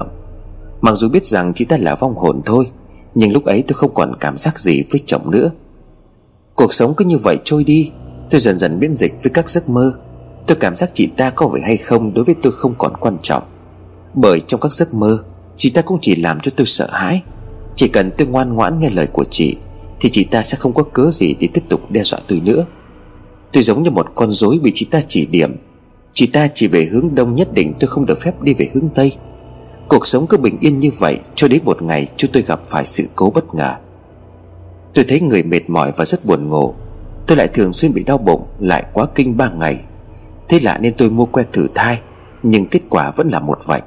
Mặc dù biết rằng chị ta là vong hồn thôi, Nhưng lúc ấy tôi không còn cảm giác gì với chồng nữa. Cuộc sống cứ như vậy trôi đi, Tôi dần dần miễn dịch với các giấc mơ. Tôi cảm giác chị ta có vẻ hay không Đối với tôi không còn quan trọng. Bởi trong các giấc mơ, Chị ta cũng chỉ làm cho tôi sợ hãi. Chỉ cần tôi ngoan ngoãn nghe lời của chị, Thì chị ta sẽ không có cớ gì để tiếp tục đe dọa tôi nữa. Tôi giống như một con rối bị chị ta chỉ điểm. Chị ta chỉ về hướng đông nhất định tôi không được phép đi về hướng tây. Cuộc sống cứ bình yên như vậy, Cho đến một ngày chúng tôi gặp phải sự cố bất ngờ. Tôi thấy người mệt mỏi và rất buồn ngủ. Tôi lại thường xuyên bị đau bụng, Lại quá kinh ba ngày. Thế lạ nên tôi mua que thử thai, Nhưng kết quả vẫn là một vậy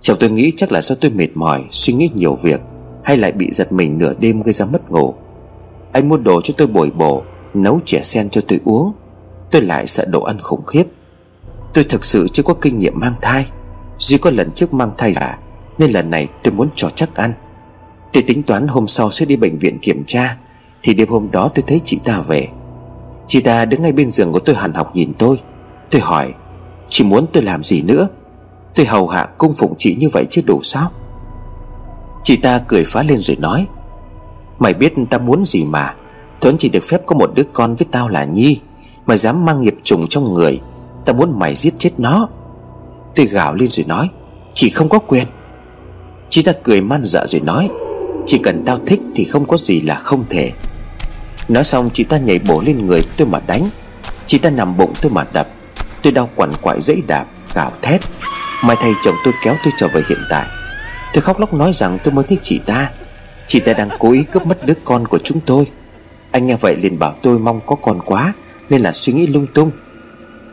Chồng tôi nghĩ chắc là do tôi mệt mỏi, Suy nghĩ nhiều việc, Hay lại bị giật mình nửa đêm gây ra mất ngủ. Anh mua đồ cho tôi bồi bổ, Nấu chè sen cho tôi uống. Tôi lại sợ đồ ăn khủng khiếp. Tôi thực sự chưa có kinh nghiệm mang thai. Duy có lần trước mang thai giả Nên lần này tôi muốn cho chắc ăn. Tôi tính toán hôm sau sẽ đi bệnh viện kiểm tra, Thì đêm hôm đó tôi thấy chị ta về. Chị ta đứng ngay bên giường của tôi hằn học nhìn tôi. Tôi hỏi, Chị muốn tôi làm gì nữa? Tôi hầu hạ cung phụng chị như vậy chứ đủ sao? Chị ta cười phá lên rồi nói, Mày biết ta muốn gì mà? Thuấn chỉ được phép có một đứa con với tao là Nhi. Mày dám mang nghiệp trùng trong người, ta muốn mày giết chết nó. Tôi gào lên rồi nói, Chị không có quyền. Chị ta cười man dợ rồi nói, Chỉ cần tao thích thì không có gì là không thể. Nói xong, chị ta nhảy bổ lên người tôi mà đánh. Chị ta nằm bụng tôi mà đập. Tôi đau quằn quại dãy đạp, Gào thét. Mai thầy chồng tôi kéo tôi trở về hiện tại. Tôi khóc lóc nói rằng tôi mới thích chị ta. Chị ta đang cố ý cướp mất đứa con của chúng tôi. Anh nghe vậy liền bảo tôi mong có con quá, Nên là suy nghĩ lung tung.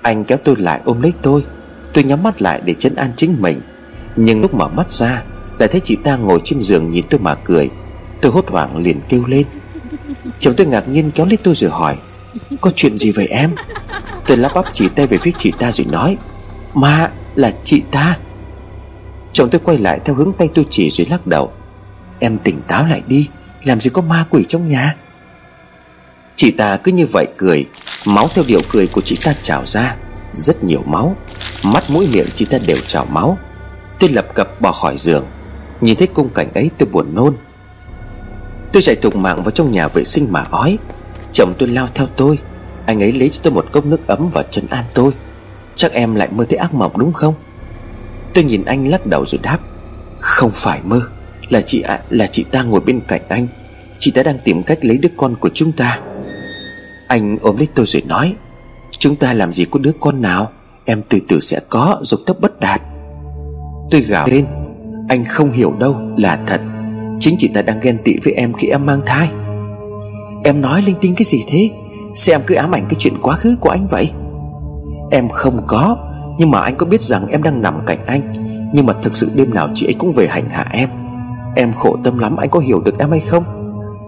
Anh kéo tôi lại ôm lấy tôi. Tôi nhắm mắt lại để chấn an chính mình. Nhưng lúc mở mắt ra, Lại thấy chị ta ngồi trên giường nhìn tôi mà cười. Tôi hốt hoảng liền kêu lên. Chồng tôi ngạc nhiên kéo lấy tôi rồi hỏi, Có chuyện gì vậy em? Tôi lắp bắp chỉ tay về phía chị ta rồi nói Mà là chị ta. Chồng tôi quay lại theo hướng tay tôi chỉ rồi lắc đầu, Em tỉnh táo lại đi, Làm gì có ma quỷ trong nhà. Chị ta cứ như vậy cười, Máu theo điệu cười của chị ta trào ra, Rất nhiều máu, Mắt mũi miệng chị ta đều trào máu. Tôi lập cập bỏ khỏi giường, Nhìn thấy cung cảnh ấy tôi buồn nôn. Tôi chạy thục mạng vào trong nhà vệ sinh mà ói, Chồng tôi lao theo tôi anh ấy lấy cho tôi một cốc nước ấm và chân an tôi. Chắc em lại mơ thấy ác mộng đúng không? Tôi nhìn anh lắc đầu rồi đáp Không phải mơ. Là chị ạ à, là chị ta ngồi bên cạnh anh. Chị ta đang tìm cách lấy đứa con của chúng ta. Anh ôm lấy tôi rồi nói Chúng ta làm gì có đứa con nào? Em từ từ sẽ có dục tấp bất đạt. Tôi gào lên Anh không hiểu đâu là thật. Chính chị ta đang ghen tị với em khi em mang thai. Em nói linh tinh cái gì thế? Sao em cứ ám ảnh, cái chuyện quá khứ của anh vậy. Em không có, Nhưng mà anh có biết rằng em đang nằm cạnh anh. Nhưng mà thực sự đêm nào chị ấy cũng về hành hạ em. Em khổ tâm lắm, anh có hiểu được em hay không?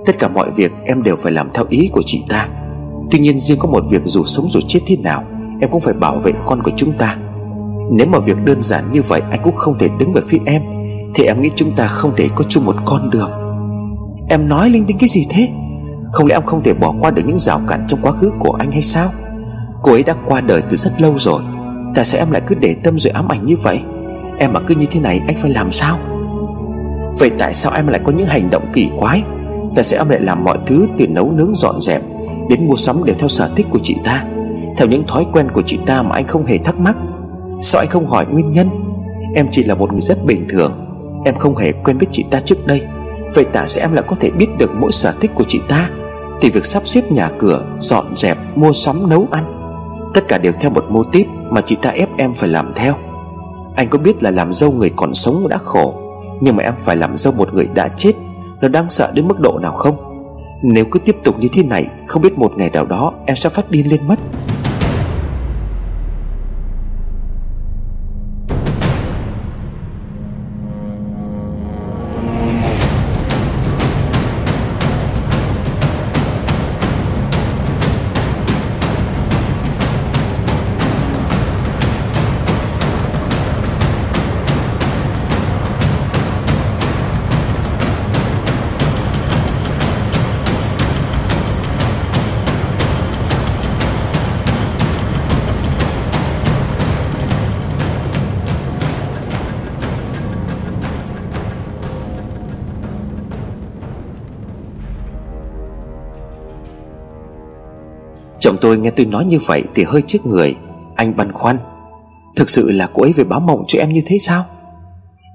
Tất cả mọi việc em đều phải làm theo ý của chị ta. Tuy nhiên riêng có một việc dù sống dù chết thế nào, Em cũng phải bảo vệ con của chúng ta. Nếu mà việc đơn giản như vậy, Anh cũng không thể đứng về phía em, Thì em nghĩ chúng ta không thể có chung một con đường. Em nói linh tinh cái gì thế? Không lẽ em không thể bỏ qua được những rào cản trong quá khứ của anh hay sao? Cô ấy đã qua đời từ rất lâu rồi. Tại sao em lại cứ để tâm rồi ám ảnh như vậy? Em mà cứ như thế này, anh phải làm sao? Vậy tại sao em lại có những hành động kỳ quái? Tại sao em lại làm mọi thứ từ nấu nướng dọn dẹp Đến mua sắm đều theo sở thích của chị ta? Theo những thói quen của chị ta mà anh không hề thắc mắc. Sao anh không hỏi nguyên nhân? Em chỉ là một người rất bình thường. Em không hề quen biết chị ta trước đây. Vậy tại sao em lại có thể biết được mỗi sở thích của chị ta. Thì việc sắp xếp nhà cửa Dọn dẹp, mua sắm, nấu ăn Tất cả đều theo một mô típ Mà chị ta ép em phải làm theo. Anh có biết là làm dâu người còn sống đã khổ Nhưng mà em phải làm dâu một người đã chết Nó đang sợ đến mức độ nào không? Nếu cứ tiếp tục như thế này Không biết một ngày nào đó em sẽ phát điên lên mất. Chồng tôi nghe tôi nói như vậy thì hơi trước người. Anh băn khoăn, Thực sự là cô ấy về báo mộng cho em như thế sao?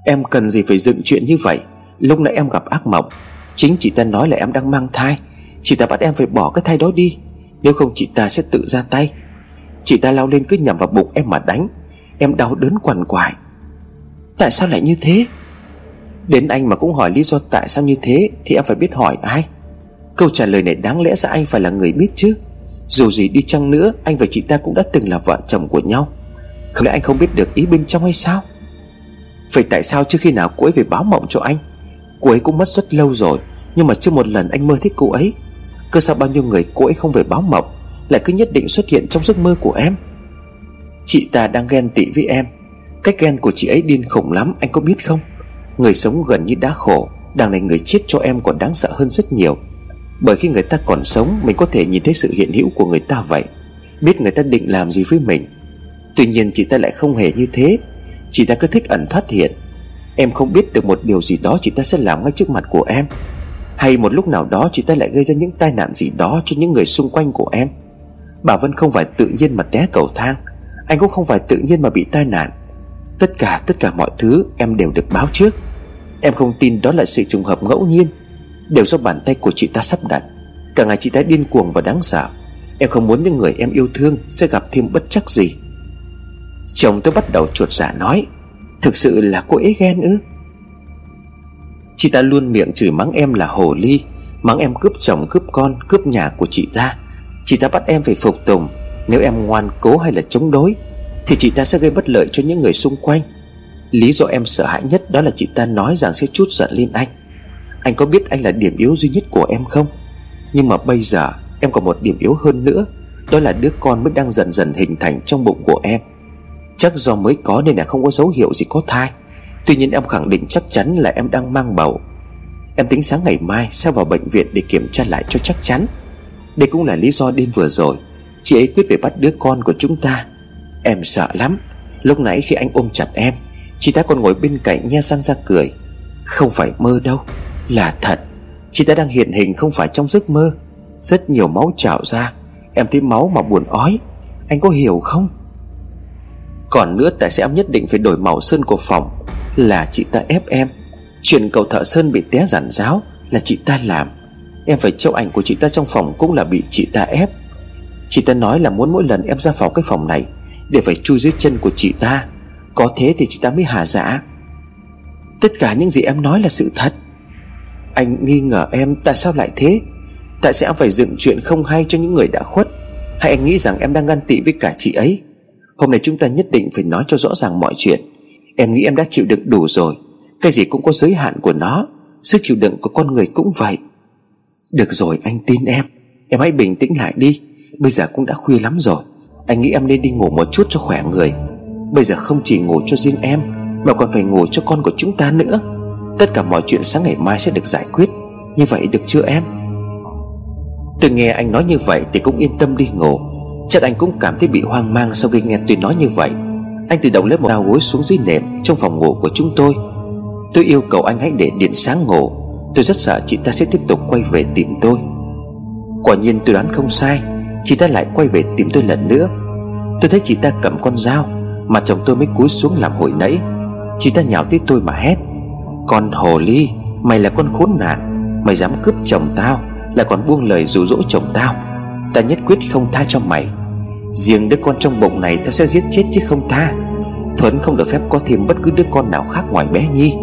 Em cần gì phải dựng chuyện như vậy? Lúc nãy em gặp ác mộng, Chính chị ta nói là em đang mang thai. Chị ta bắt em phải bỏ cái thai đó đi, Nếu không chị ta sẽ tự ra tay. Chị ta lao lên cứ nhằm vào bụng em mà đánh. Em đau đớn quằn quại. Tại sao lại như thế? Đến anh mà cũng hỏi lý do tại sao như thế Thì em phải biết hỏi ai. Câu trả lời này đáng lẽ ra anh phải là người biết chứ dù gì đi chăng nữa, Anh và chị ta cũng đã từng là vợ chồng của nhau. Không lẽ anh không biết được ý bên trong hay sao? Vậy tại sao trước khi nào cô ấy về báo mộng cho anh? Cô ấy cũng mất rất lâu rồi, Nhưng mà chưa một lần anh mơ thấy cô ấy. Cơ sao bao nhiêu người cô ấy không về báo mộng, Lại cứ nhất định xuất hiện trong giấc mơ của em? Chị ta đang ghen tị với em. Cách ghen của chị ấy điên khủng lắm, Anh có biết không? Người sống gần như đã khổ, Đằng này người chết cho em còn đáng sợ hơn rất nhiều bởi khi người ta còn sống, Mình có thể nhìn thấy sự hiện hữu của người ta vậy. Biết người ta định làm gì với mình. Tuy nhiên chị ta lại không hề như thế. Chị ta cứ thích ẩn thoát hiện. Em không biết được một điều gì đó chị ta sẽ làm ngay trước mặt của em. Hay một lúc nào đó chị ta lại gây ra những tai nạn gì đó cho những người xung quanh của em. Bà Vân không phải tự nhiên mà té cầu thang. Anh cũng không phải tự nhiên mà bị tai nạn. Tất cả tất cả mọi thứ em đều được báo trước. Em không tin đó là sự trùng hợp ngẫu nhiên. Đều do bàn tay của chị ta sắp đặt. Cả ngày chị ta điên cuồng và đáng sợ. Em không muốn những người em yêu thương Sẽ gặp thêm bất chắc gì. Chồng tôi bắt đầu chuột giả dạ nói, Thực sự là cô ấy ghen ư? Chị ta luôn miệng chửi mắng em là hồ ly, Mắng em cướp chồng, cướp con, Cướp nhà của chị ta. Chị ta bắt em phải phục tùng. Nếu em ngoan cố hay là chống đối, Thì chị ta sẽ gây bất lợi cho những người xung quanh. Lý do em sợ hãi nhất đó là chị ta nói rằng sẽ chút giận lên anh anh có biết anh là điểm yếu duy nhất của em không? Nhưng mà bây giờ, Em còn một điểm yếu hơn nữa, Đó là đứa con mới đang dần dần hình thành trong bụng của em. Chắc do mới có nên là không có dấu hiệu gì có thai. Tuy nhiên em khẳng định chắc chắn là em đang mang bầu. Em tính sáng ngày mai sẽ vào bệnh viện để kiểm tra lại cho chắc chắn. Đây cũng là lý do đêm vừa rồi, Chị ấy quyết về bắt đứa con của chúng ta. Em sợ lắm. Lúc nãy khi anh ôm chặt em, Chị ta còn ngồi bên cạnh nghe răng ra cười. Không phải mơ đâu là thật, Chị ta đang hiện hình không phải trong giấc mơ. Rất nhiều máu trào ra. Em thấy máu mà buồn ói. Anh có hiểu không? Còn nữa tại sao em nhất định phải đổi màu sơn của phòng. Là chị ta ép em. Chuyện cầu thợ sơn bị té giản giáo Là chị ta làm. Em phải treo ảnh của chị ta trong phòng cũng là bị chị ta ép. Chị ta nói là muốn mỗi lần em ra vào cái phòng này Để phải chui dưới chân của chị ta. Có thế thì chị ta mới hà giả Tất cả những gì em nói là sự thật. Anh nghi ngờ em tại sao lại thế? Tại sao phải dựng chuyện không hay cho những người đã khuất? Hay anh nghĩ rằng em đang ganh tị với cả chị ấy? Hôm nay chúng ta nhất định phải nói cho rõ ràng mọi chuyện. Em nghĩ em đã chịu đựng đủ rồi. Cái gì cũng có giới hạn của nó. Sức chịu đựng của con người cũng vậy. Được rồi, anh tin em. Em hãy bình tĩnh lại đi. Bây giờ cũng đã khuya lắm rồi. Anh nghĩ em nên đi ngủ một chút cho khỏe người. Bây giờ không chỉ ngủ cho riêng em, Mà còn phải ngủ cho con của chúng ta nữa. Tất cả mọi chuyện sáng ngày mai sẽ được giải quyết. Như vậy được chưa em? Tôi nghe anh nói như vậy Thì cũng yên tâm đi ngủ Chắc anh cũng cảm thấy bị hoang mang Sau khi nghe tôi nói như vậy. Anh tự động lấy một dao gối xuống dưới nệm Trong phòng ngủ của chúng tôi. Tôi yêu cầu anh hãy để điện sáng ngủ Tôi rất sợ chị ta sẽ tiếp tục quay về tìm tôi. Quả nhiên tôi đoán không sai, Chị ta lại quay về tìm tôi lần nữa. Tôi thấy chị ta cầm con dao Mà chồng tôi mới cúi xuống làm hồi nãy. Chị ta nhào tới tôi mà hét. Con hồ ly, Mày là con khốn nạn. Mày dám cướp chồng tao Lại còn buông lời dụ dỗ chồng tao. Ta nhất quyết không tha cho mày. Riêng đứa con trong bụng này tao sẽ giết chết chứ không tha. Thuấn không được phép có thêm bất cứ đứa con nào khác ngoài bé Nhi.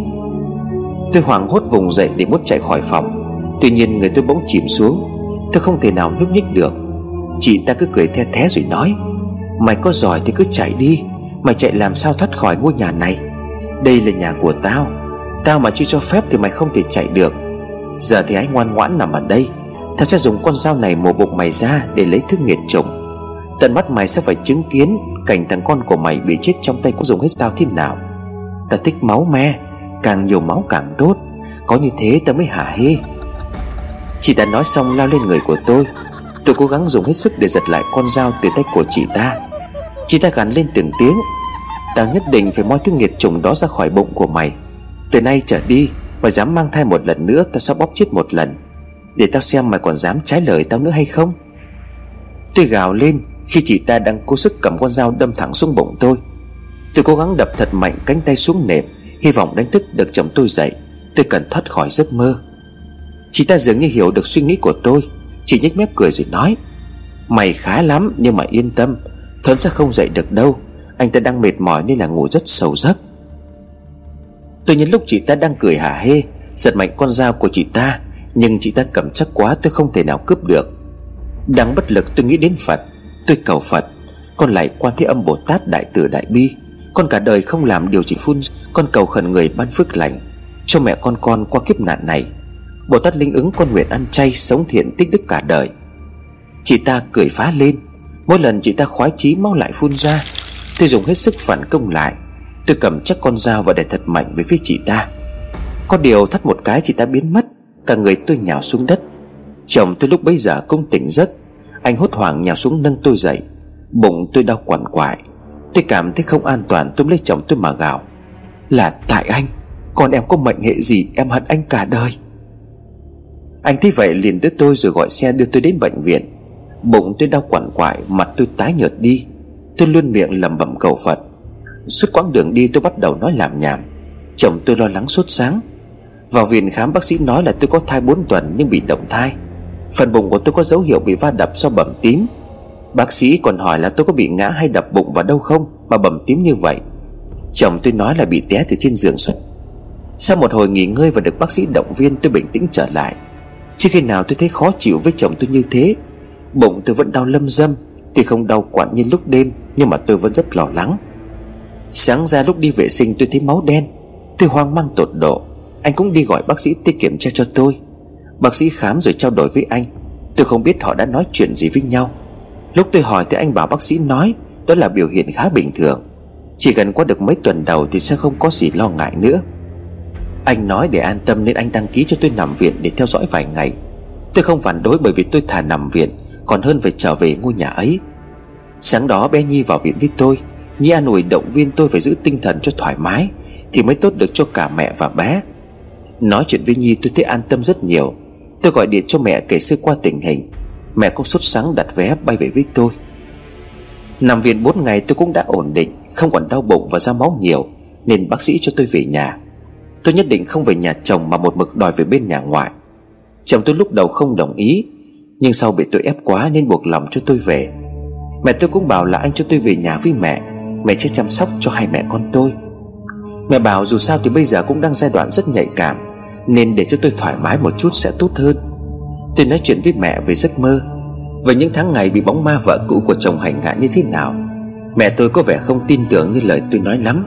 Tôi hoảng hốt vùng dậy để muốn chạy khỏi phòng. Tuy nhiên người tôi bỗng chìm xuống. Tôi không thể nào nhúc nhích được. Chị ta cứ cười the thé rồi nói, Mày có giỏi thì cứ chạy đi. Mày chạy làm sao thoát khỏi ngôi nhà này? Đây là nhà của tao. Tao mà chưa cho phép thì mày không thể chạy được. Giờ thì hãy ngoan ngoãn nằm ở đây. Tao sẽ dùng con dao này mổ bụng mày ra Để lấy thứ nghiệt trùng. Tận mắt mày sẽ phải chứng kiến Cảnh thằng con của mày bị chết trong tay có dùng hết tao thế nào. Ta thích máu me, Càng nhiều máu càng tốt. Có như thế ta mới hả hê. Chị ta nói xong lao lên người của tôi. Tôi cố gắng dùng hết sức để giật lại con dao từ tay của chị ta. Chị ta gắn lên từng tiếng. Tao nhất định phải moi thứ nghiệt trùng đó ra khỏi bụng của mày. Từ nay trở đi, Mày dám mang thai một lần nữa, Tao sẽ bóp chết một lần. Để tao xem mày còn dám trái lời tao nữa hay không. Tôi gào lên Khi chị ta đang cố sức cầm con dao đâm thẳng xuống bụng tôi. Tôi cố gắng đập thật mạnh cánh tay xuống nệm, Hy vọng đánh thức được chồng tôi dậy. Tôi cần thoát khỏi giấc mơ. Chị ta dường như hiểu được suy nghĩ của tôi. Chị nhếch mép cười rồi nói, Mày khá lắm, nhưng mà yên tâm, Thuấn sẽ không dậy được đâu. Anh ta đang mệt mỏi nên là ngủ rất sâu giấc. Tôi nhìn lúc chị ta đang cười hả hê, Giật mạnh con dao của chị ta, Nhưng chị ta cầm chắc quá tôi không thể nào cướp được. Đang bất lực tôi nghĩ đến Phật, Tôi cầu Phật, Con lại quan thế âm Bồ Tát Đại Tử Đại Bi. Con cả đời không làm điều gì phun, Con cầu khẩn người ban phước lành, Cho mẹ con con qua kiếp nạn này. Bồ Tát linh ứng con nguyện ăn chay, Sống thiện, tích đức cả đời. Chị ta cười phá lên, Mỗi lần chị ta khoái chí mau lại phun ra, Tôi dùng hết sức phản công lại. Tôi cầm chắc con dao và đẩy thật mạnh về phía chị ta. Có điều thắt một cái chị ta biến mất, Cả người tôi nhào xuống đất. Chồng tôi lúc bấy giờ cũng tỉnh giấc. Anh hốt hoảng nhào xuống nâng tôi dậy. Bụng tôi đau quằn quại. Tôi cảm thấy không an toàn tôi lấy chồng tôi mà gào. Là tại anh Còn em có mệnh hệ gì, em hận anh cả đời. Anh thấy vậy liền tới tôi rồi gọi xe đưa tôi đến bệnh viện. Bụng tôi đau quằn quại, Mặt tôi tái nhợt đi. Tôi luôn miệng lẩm bẩm cầu Phật. Suốt quãng đường đi tôi bắt đầu nói làm nhảm Chồng tôi lo lắng suốt sáng. Vào viện khám bác sĩ nói là tôi có thai 4 tuần nhưng bị động thai. Phần bụng của tôi có dấu hiệu bị va đập do bầm tím. Bác sĩ còn hỏi là tôi có bị ngã hay đập bụng vào đâu không Mà bầm tím như vậy. Chồng tôi nói là bị té từ trên giường xuất. Sau một hồi nghỉ ngơi và được bác sĩ động viên, tôi bình tĩnh trở lại. Chưa khi nào tôi thấy khó chịu với chồng tôi như thế, Bụng tôi vẫn đau lâm dâm. Thì không đau quặn như lúc đêm, Nhưng mà tôi vẫn rất lo lắng. Sáng ra lúc đi vệ sinh tôi thấy máu đen. Tôi hoang mang tột độ. Anh cũng đi gọi bác sĩ tới kiểm tra cho tôi. Bác sĩ khám rồi trao đổi với anh. Tôi không biết họ đã nói chuyện gì với nhau. Lúc tôi hỏi thì anh bảo bác sĩ nói Đó là biểu hiện khá bình thường. Chỉ cần qua được mấy tuần đầu thì sẽ không có gì lo ngại nữa. Anh nói để an tâm nên anh đăng ký cho tôi nằm viện để theo dõi vài ngày. Tôi không phản đối bởi vì tôi thà nằm viện, Còn hơn phải trở về ngôi nhà ấy. Sáng đó bé Nhi vào viện với tôi. Nhi an ủi động viên tôi phải giữ tinh thần cho thoải mái Thì mới tốt được cho cả mẹ và bé. Nói chuyện với Nhi tôi thấy an tâm rất nhiều. Tôi gọi điện cho mẹ kể sơ qua tình hình. Mẹ cũng sốt sáng đặt vé bay về với tôi. Nằm viện 4 ngày tôi cũng đã ổn định, Không còn đau bụng và ra máu nhiều, Nên bác sĩ cho tôi về nhà. Tôi nhất định không về nhà chồng mà một mực đòi về bên nhà ngoại. Chồng tôi lúc đầu không đồng ý, Nhưng sau bị tôi ép quá nên buộc lòng cho tôi về. Mẹ tôi cũng bảo là anh cho tôi về nhà với mẹ. Mẹ sẽ chăm sóc cho hai mẹ con tôi. Mẹ bảo dù sao thì bây giờ cũng đang giai đoạn rất nhạy cảm, Nên để cho tôi thoải mái một chút sẽ tốt hơn. Tôi nói chuyện với mẹ về giấc mơ. Về những tháng ngày bị bóng ma vợ cũ của chồng hành hạ như thế nào, Mẹ tôi có vẻ không tin tưởng như lời tôi nói lắm.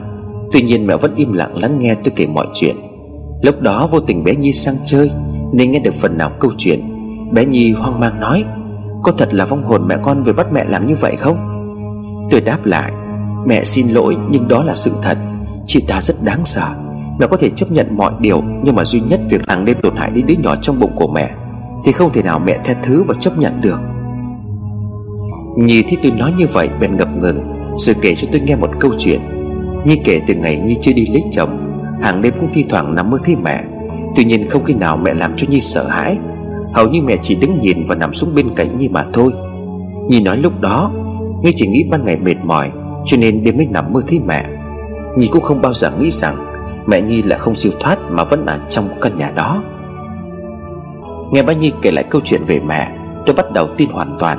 Tuy nhiên mẹ vẫn im lặng lắng nghe tôi kể mọi chuyện. Lúc đó vô tình bé Nhi sang chơi, Nên nghe được phần nào câu chuyện. Bé Nhi hoang mang nói, Có thật là vong hồn mẹ con về bắt mẹ làm như vậy không? Tôi đáp lại Mẹ xin lỗi, nhưng đó là sự thật. Chị ta rất đáng sợ. Mẹ có thể chấp nhận mọi điều, Nhưng mà duy nhất việc hàng đêm tổn hại đến đứa nhỏ trong bụng của mẹ, Thì không thể nào mẹ tha thứ và chấp nhận được. Nhi thấy tôi nói như vậy, bèn ngập ngừng, Rồi kể cho tôi nghe một câu chuyện. Nhi kể từ ngày Nhi chưa đi lấy chồng, Hàng đêm cũng thi thoảng nằm mơ thấy mẹ. Tuy nhiên không khi nào mẹ làm cho Nhi sợ hãi. Hầu như mẹ chỉ đứng nhìn và nằm xuống bên cạnh Nhi mà thôi. Nhi nói lúc đó, Nhi chỉ nghĩ ban ngày mệt mỏi cho nên đêm mới nằm mơ thấy mẹ. Nhi cũng không bao giờ nghĩ rằng Mẹ Nhi là không siêu thoát mà vẫn ở trong căn nhà đó. Nghe ba Nhi kể lại câu chuyện về mẹ, Tôi bắt đầu tin hoàn toàn.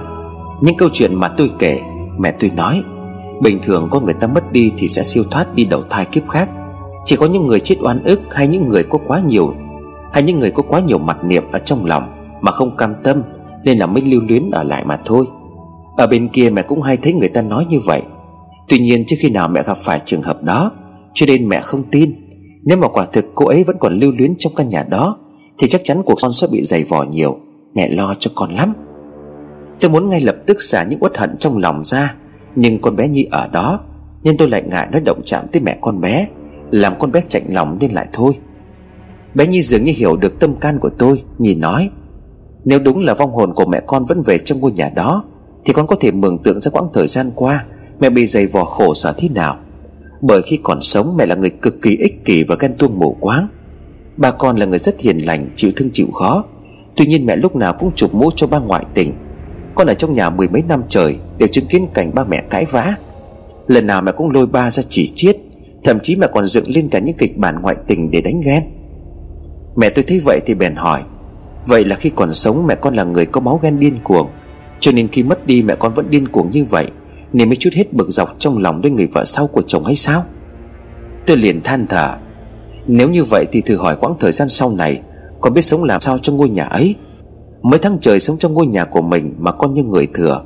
Những câu chuyện mà tôi kể, Mẹ tôi nói, Bình thường có người ta mất đi thì sẽ siêu thoát đi đầu thai kiếp khác. Chỉ có những người chết oan ức hay những người có quá nhiều, Hay những người có quá nhiều mặt niệm ở trong lòng Mà không cam tâm Nên là mới lưu luyến ở lại mà thôi. Ở bên kia mẹ cũng hay thấy người ta nói như vậy. Tuy nhiên trước khi nào mẹ gặp phải trường hợp đó, Cho nên mẹ không tin. Nếu mà quả thực cô ấy vẫn còn lưu luyến trong căn nhà đó, Thì chắc chắn cuộc con sẽ bị dày vò nhiều. Mẹ lo cho con lắm. Tôi muốn ngay lập tức xả những uất hận trong lòng ra, Nhưng con bé Nhi ở đó, Nên tôi lại ngại nói động chạm tới mẹ con bé, Làm con bé chạnh lòng nên lại thôi. Bé Nhi dường như hiểu được tâm can của tôi, Nhi nói, Nếu đúng là vong hồn của mẹ con vẫn về trong ngôi nhà đó, Thì con có thể mường tượng ra quãng thời gian qua Mẹ bị dày vò khổ sở thế nào? Bởi khi còn sống, mẹ là người cực kỳ ích kỷ và ghen tuông mù quáng. Bà con là người rất hiền lành, Chịu thương chịu khó. Tuy nhiên mẹ lúc nào cũng chụp mũ cho ba ngoại tình. Con ở trong nhà mười mấy năm trời, Đều chứng kiến cảnh ba mẹ cãi vã. Lần nào mẹ cũng lôi ba ra chỉ chiết, Thậm chí mẹ còn dựng lên cả những kịch bản ngoại tình để đánh ghen. Mẹ tôi thấy vậy thì bèn hỏi, Vậy là khi còn sống, mẹ con là người có máu ghen điên cuồng, Cho nên khi mất đi, mẹ con vẫn điên cuồng như vậy. Nên mới chút hết bực dọc trong lòng với người vợ sau của chồng hay sao? Tôi liền than thở, Nếu như vậy thì thử hỏi quãng thời gian sau này, Con biết sống làm sao trong ngôi nhà ấy? Mấy tháng trời sống trong ngôi nhà của mình Mà con như người thừa,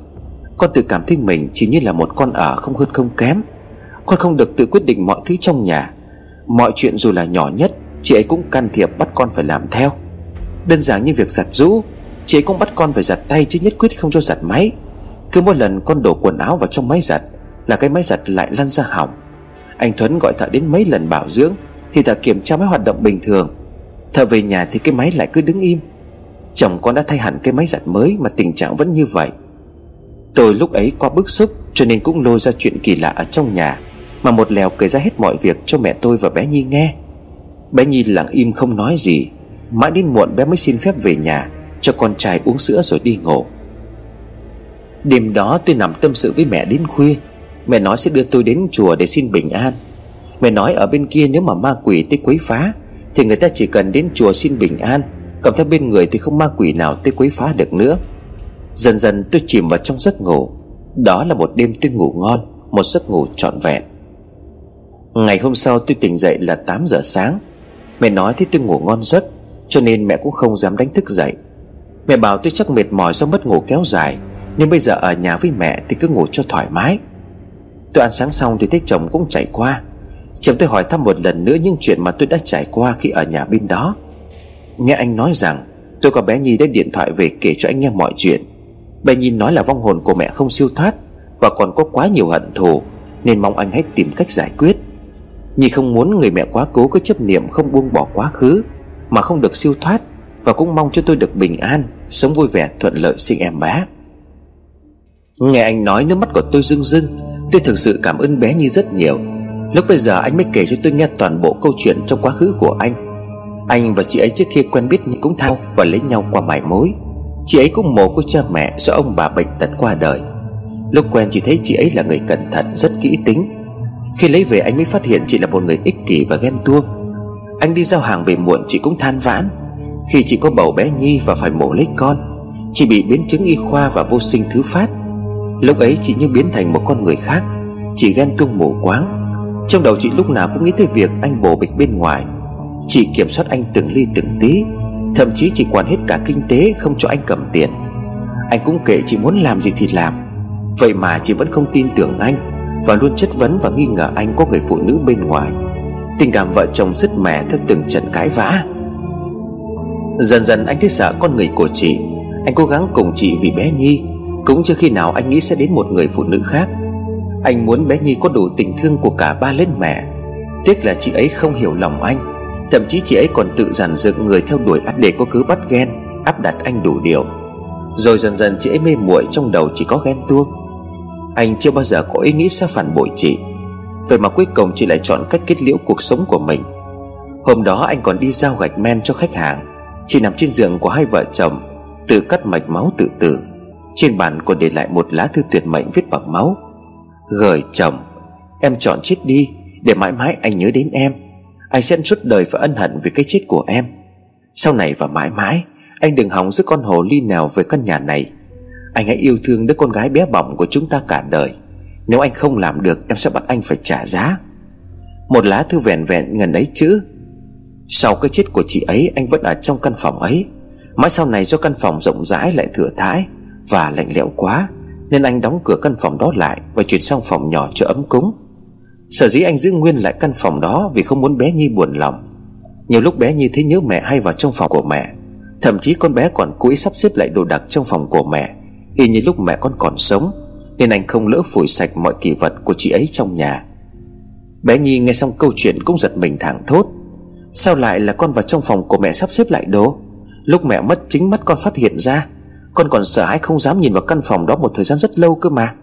Con tự cảm thấy mình chỉ như là một con ở không hơn không kém. Con không được tự quyết định mọi thứ trong nhà. Mọi chuyện dù là nhỏ nhất, Chị ấy cũng can thiệp bắt con phải làm theo. Đơn giản như việc giặt rũ Chị ấy cũng bắt con phải giặt tay chứ nhất quyết không cho giặt máy. Cứ mỗi lần con đổ quần áo vào trong máy giặt Là cái máy giặt lại lăn ra hỏng. Anh Thuấn gọi thợ đến mấy lần bảo dưỡng Thì thợ kiểm tra máy hoạt động bình thường. Thợ về nhà thì cái máy lại cứ đứng im. Chồng con đã thay hẳn cái máy giặt mới Mà tình trạng vẫn như vậy. Tôi lúc ấy quá bức xúc Cho nên cũng lôi ra chuyện kỳ lạ ở trong nhà, Mà một lèo kể ra hết mọi việc cho mẹ tôi và bé Nhi nghe. Bé Nhi lặng im không nói gì, Mãi đến muộn bé mới xin phép về nhà Cho con trai uống sữa rồi đi ngủ. Đêm đó tôi nằm tâm sự với mẹ đến khuya. Mẹ nói sẽ đưa tôi đến chùa để xin bình an. Mẹ nói ở bên kia nếu mà ma quỷ tới quấy phá, Thì người ta chỉ cần đến chùa xin bình an. Cầm theo bên người thì không ma quỷ nào tới quấy phá được nữa. Dần dần tôi chìm vào trong giấc ngủ. Đó là một đêm tôi ngủ ngon, Một giấc ngủ trọn vẹn. Ngày hôm sau tôi tỉnh dậy là 8 giờ sáng. Mẹ nói thấy tôi ngủ ngon giấc, Cho nên mẹ cũng không dám đánh thức dậy. Mẹ bảo tôi chắc mệt mỏi do mất ngủ kéo dài. Nên bây giờ ở nhà với mẹ thì cứ ngủ cho thoải mái. Tôi ăn sáng xong thì thấy chồng cũng chạy qua. Chồng tôi hỏi thăm một lần nữa những chuyện mà tôi đã trải qua khi ở nhà bên đó. Nghe anh nói rằng, Tôi có bé Nhi đã điện thoại về kể cho anh nghe mọi chuyện. Bé Nhi nói là vong hồn của mẹ không siêu thoát Và còn có quá nhiều hận thù, Nên mong anh hãy tìm cách giải quyết. Nhi không muốn người mẹ quá cố có chấp niệm không buông bỏ quá khứ, Mà không được siêu thoát Và cũng mong cho tôi được bình an, Sống vui vẻ, thuận lợi sinh em bé. Nghe anh nói nước mắt của tôi rưng rưng, Tôi thực sự cảm ơn bé Nhi rất nhiều. Lúc bây giờ anh mới kể cho tôi nghe toàn bộ câu chuyện trong quá khứ của anh. Anh và chị ấy trước khi quen biết cũng thao và lấy nhau qua mải mối. Chị ấy cũng mồ của cha mẹ do ông bà bệnh tật qua đời. Lúc quen chỉ thấy chị ấy là người cẩn thận, rất kỹ tính. Khi lấy về anh mới phát hiện chị là một người ích kỷ và ghen tuông. Anh đi giao hàng về muộn, chị cũng than vãn. Khi chị có bầu bé Nhi và phải mổ lấy con, Chị bị biến chứng y khoa và vô sinh thứ phát. Lúc ấy chị như biến thành một con người khác Chị ghen tuông mù quáng. Trong đầu chị lúc nào cũng nghĩ tới việc anh bồ bịch bên ngoài. Chị kiểm soát anh từng ly từng tí, Thậm chí chị quản hết cả kinh tế Không cho anh cầm tiền. Anh cũng kệ chị muốn làm gì thì làm. Vậy mà chị vẫn không tin tưởng anh Và luôn chất vấn và nghi ngờ anh có người phụ nữ bên ngoài. Tình cảm vợ chồng rất mẻ theo từng trận cãi vã. Dần dần anh thấy sợ con người của chị. Anh cố gắng cùng chị vì bé Nhi cũng chưa khi nào anh nghĩ sẽ đến một người phụ nữ khác. Anh muốn bé Nhi có đủ tình thương của cả ba lên mẹ. Tiếc là chị ấy không hiểu lòng anh. Thậm chí chị ấy còn tự giản dựng người theo đuổi ắt để có cứ bắt ghen, Áp đặt anh đủ điều. Rồi dần dần chị ấy mê muội, trong đầu chỉ có ghen tuông. Anh chưa bao giờ có ý nghĩ sẽ phản bội chị. Vậy mà cuối cùng chị lại chọn cách kết liễu cuộc sống của mình. Hôm đó anh còn đi giao gạch men cho khách hàng. Chị nằm trên giường của hai vợ chồng, Tự cắt mạch máu tự tử. Trên bàn còn để lại một lá thư tuyệt mệnh viết bằng máu. Gửi chồng, Em chọn chết đi, Để mãi mãi anh nhớ đến em. Anh sẽ suốt đời phải ân hận vì cái chết của em. Sau này và mãi mãi, Anh đừng hòng giữ con hồ ly nào về căn nhà này. Anh hãy yêu thương đứa con gái bé bỏng của chúng ta cả đời. Nếu anh không làm được, Em sẽ bắt anh phải trả giá. Một lá thư vẹn vẹn ngần ấy chữ, Sau cái chết của chị ấy, Anh vẫn ở trong căn phòng ấy. Mãi sau này do căn phòng rộng rãi lại thừa thãi và lạnh lẽo quá, Nên anh đóng cửa căn phòng đó lại Và chuyển sang phòng nhỏ cho ấm cúng. Sở dĩ anh giữ nguyên lại căn phòng đó Vì không muốn bé Nhi buồn lòng. Nhiều lúc bé Nhi thấy nhớ mẹ hay vào trong phòng của mẹ, Thậm chí con bé còn cố ý sắp xếp lại đồ đạc trong phòng của mẹ, Y như lúc mẹ con còn sống, Nên anh không lỡ phủi sạch mọi kỷ vật của chị ấy trong nhà. Bé Nhi nghe xong câu chuyện cũng giật mình thẳng thốt. Sao lại là con vào trong phòng của mẹ sắp xếp lại đồ? Lúc mẹ mất, chính mắt con phát hiện ra con còn sợ hãi không dám nhìn vào căn phòng đó một thời gian rất lâu cơ mà.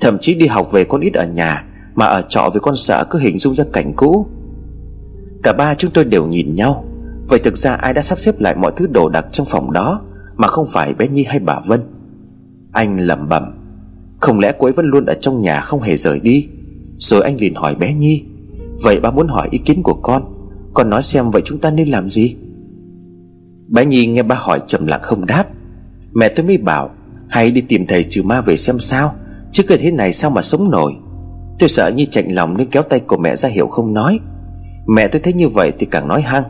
Thậm chí đi học về con ít ở nhà, Mà ở trọ vì con sợ cứ hình dung ra cảnh cũ. Cả ba chúng tôi đều nhìn nhau. Vậy thực ra ai đã sắp xếp lại mọi thứ đồ đạc trong phòng đó, Mà không phải bé Nhi hay bà Vân? Anh lẩm bẩm. Không lẽ cô ấy vẫn luôn ở trong nhà không hề rời đi? Rồi anh liền hỏi bé Nhi. Vậy ba muốn hỏi ý kiến của con. Con nói xem vậy chúng ta nên làm gì? Bé Nhi nghe ba hỏi trầm lặng không đáp. Mẹ tôi mới bảo, Hãy đi tìm thầy trừ ma về xem sao. Chứ cứ thế này sao mà sống nổi? Tôi sợ như chạnh lòng nên kéo tay của mẹ ra hiểu không nói. Mẹ tôi thấy như vậy thì càng nói hăng.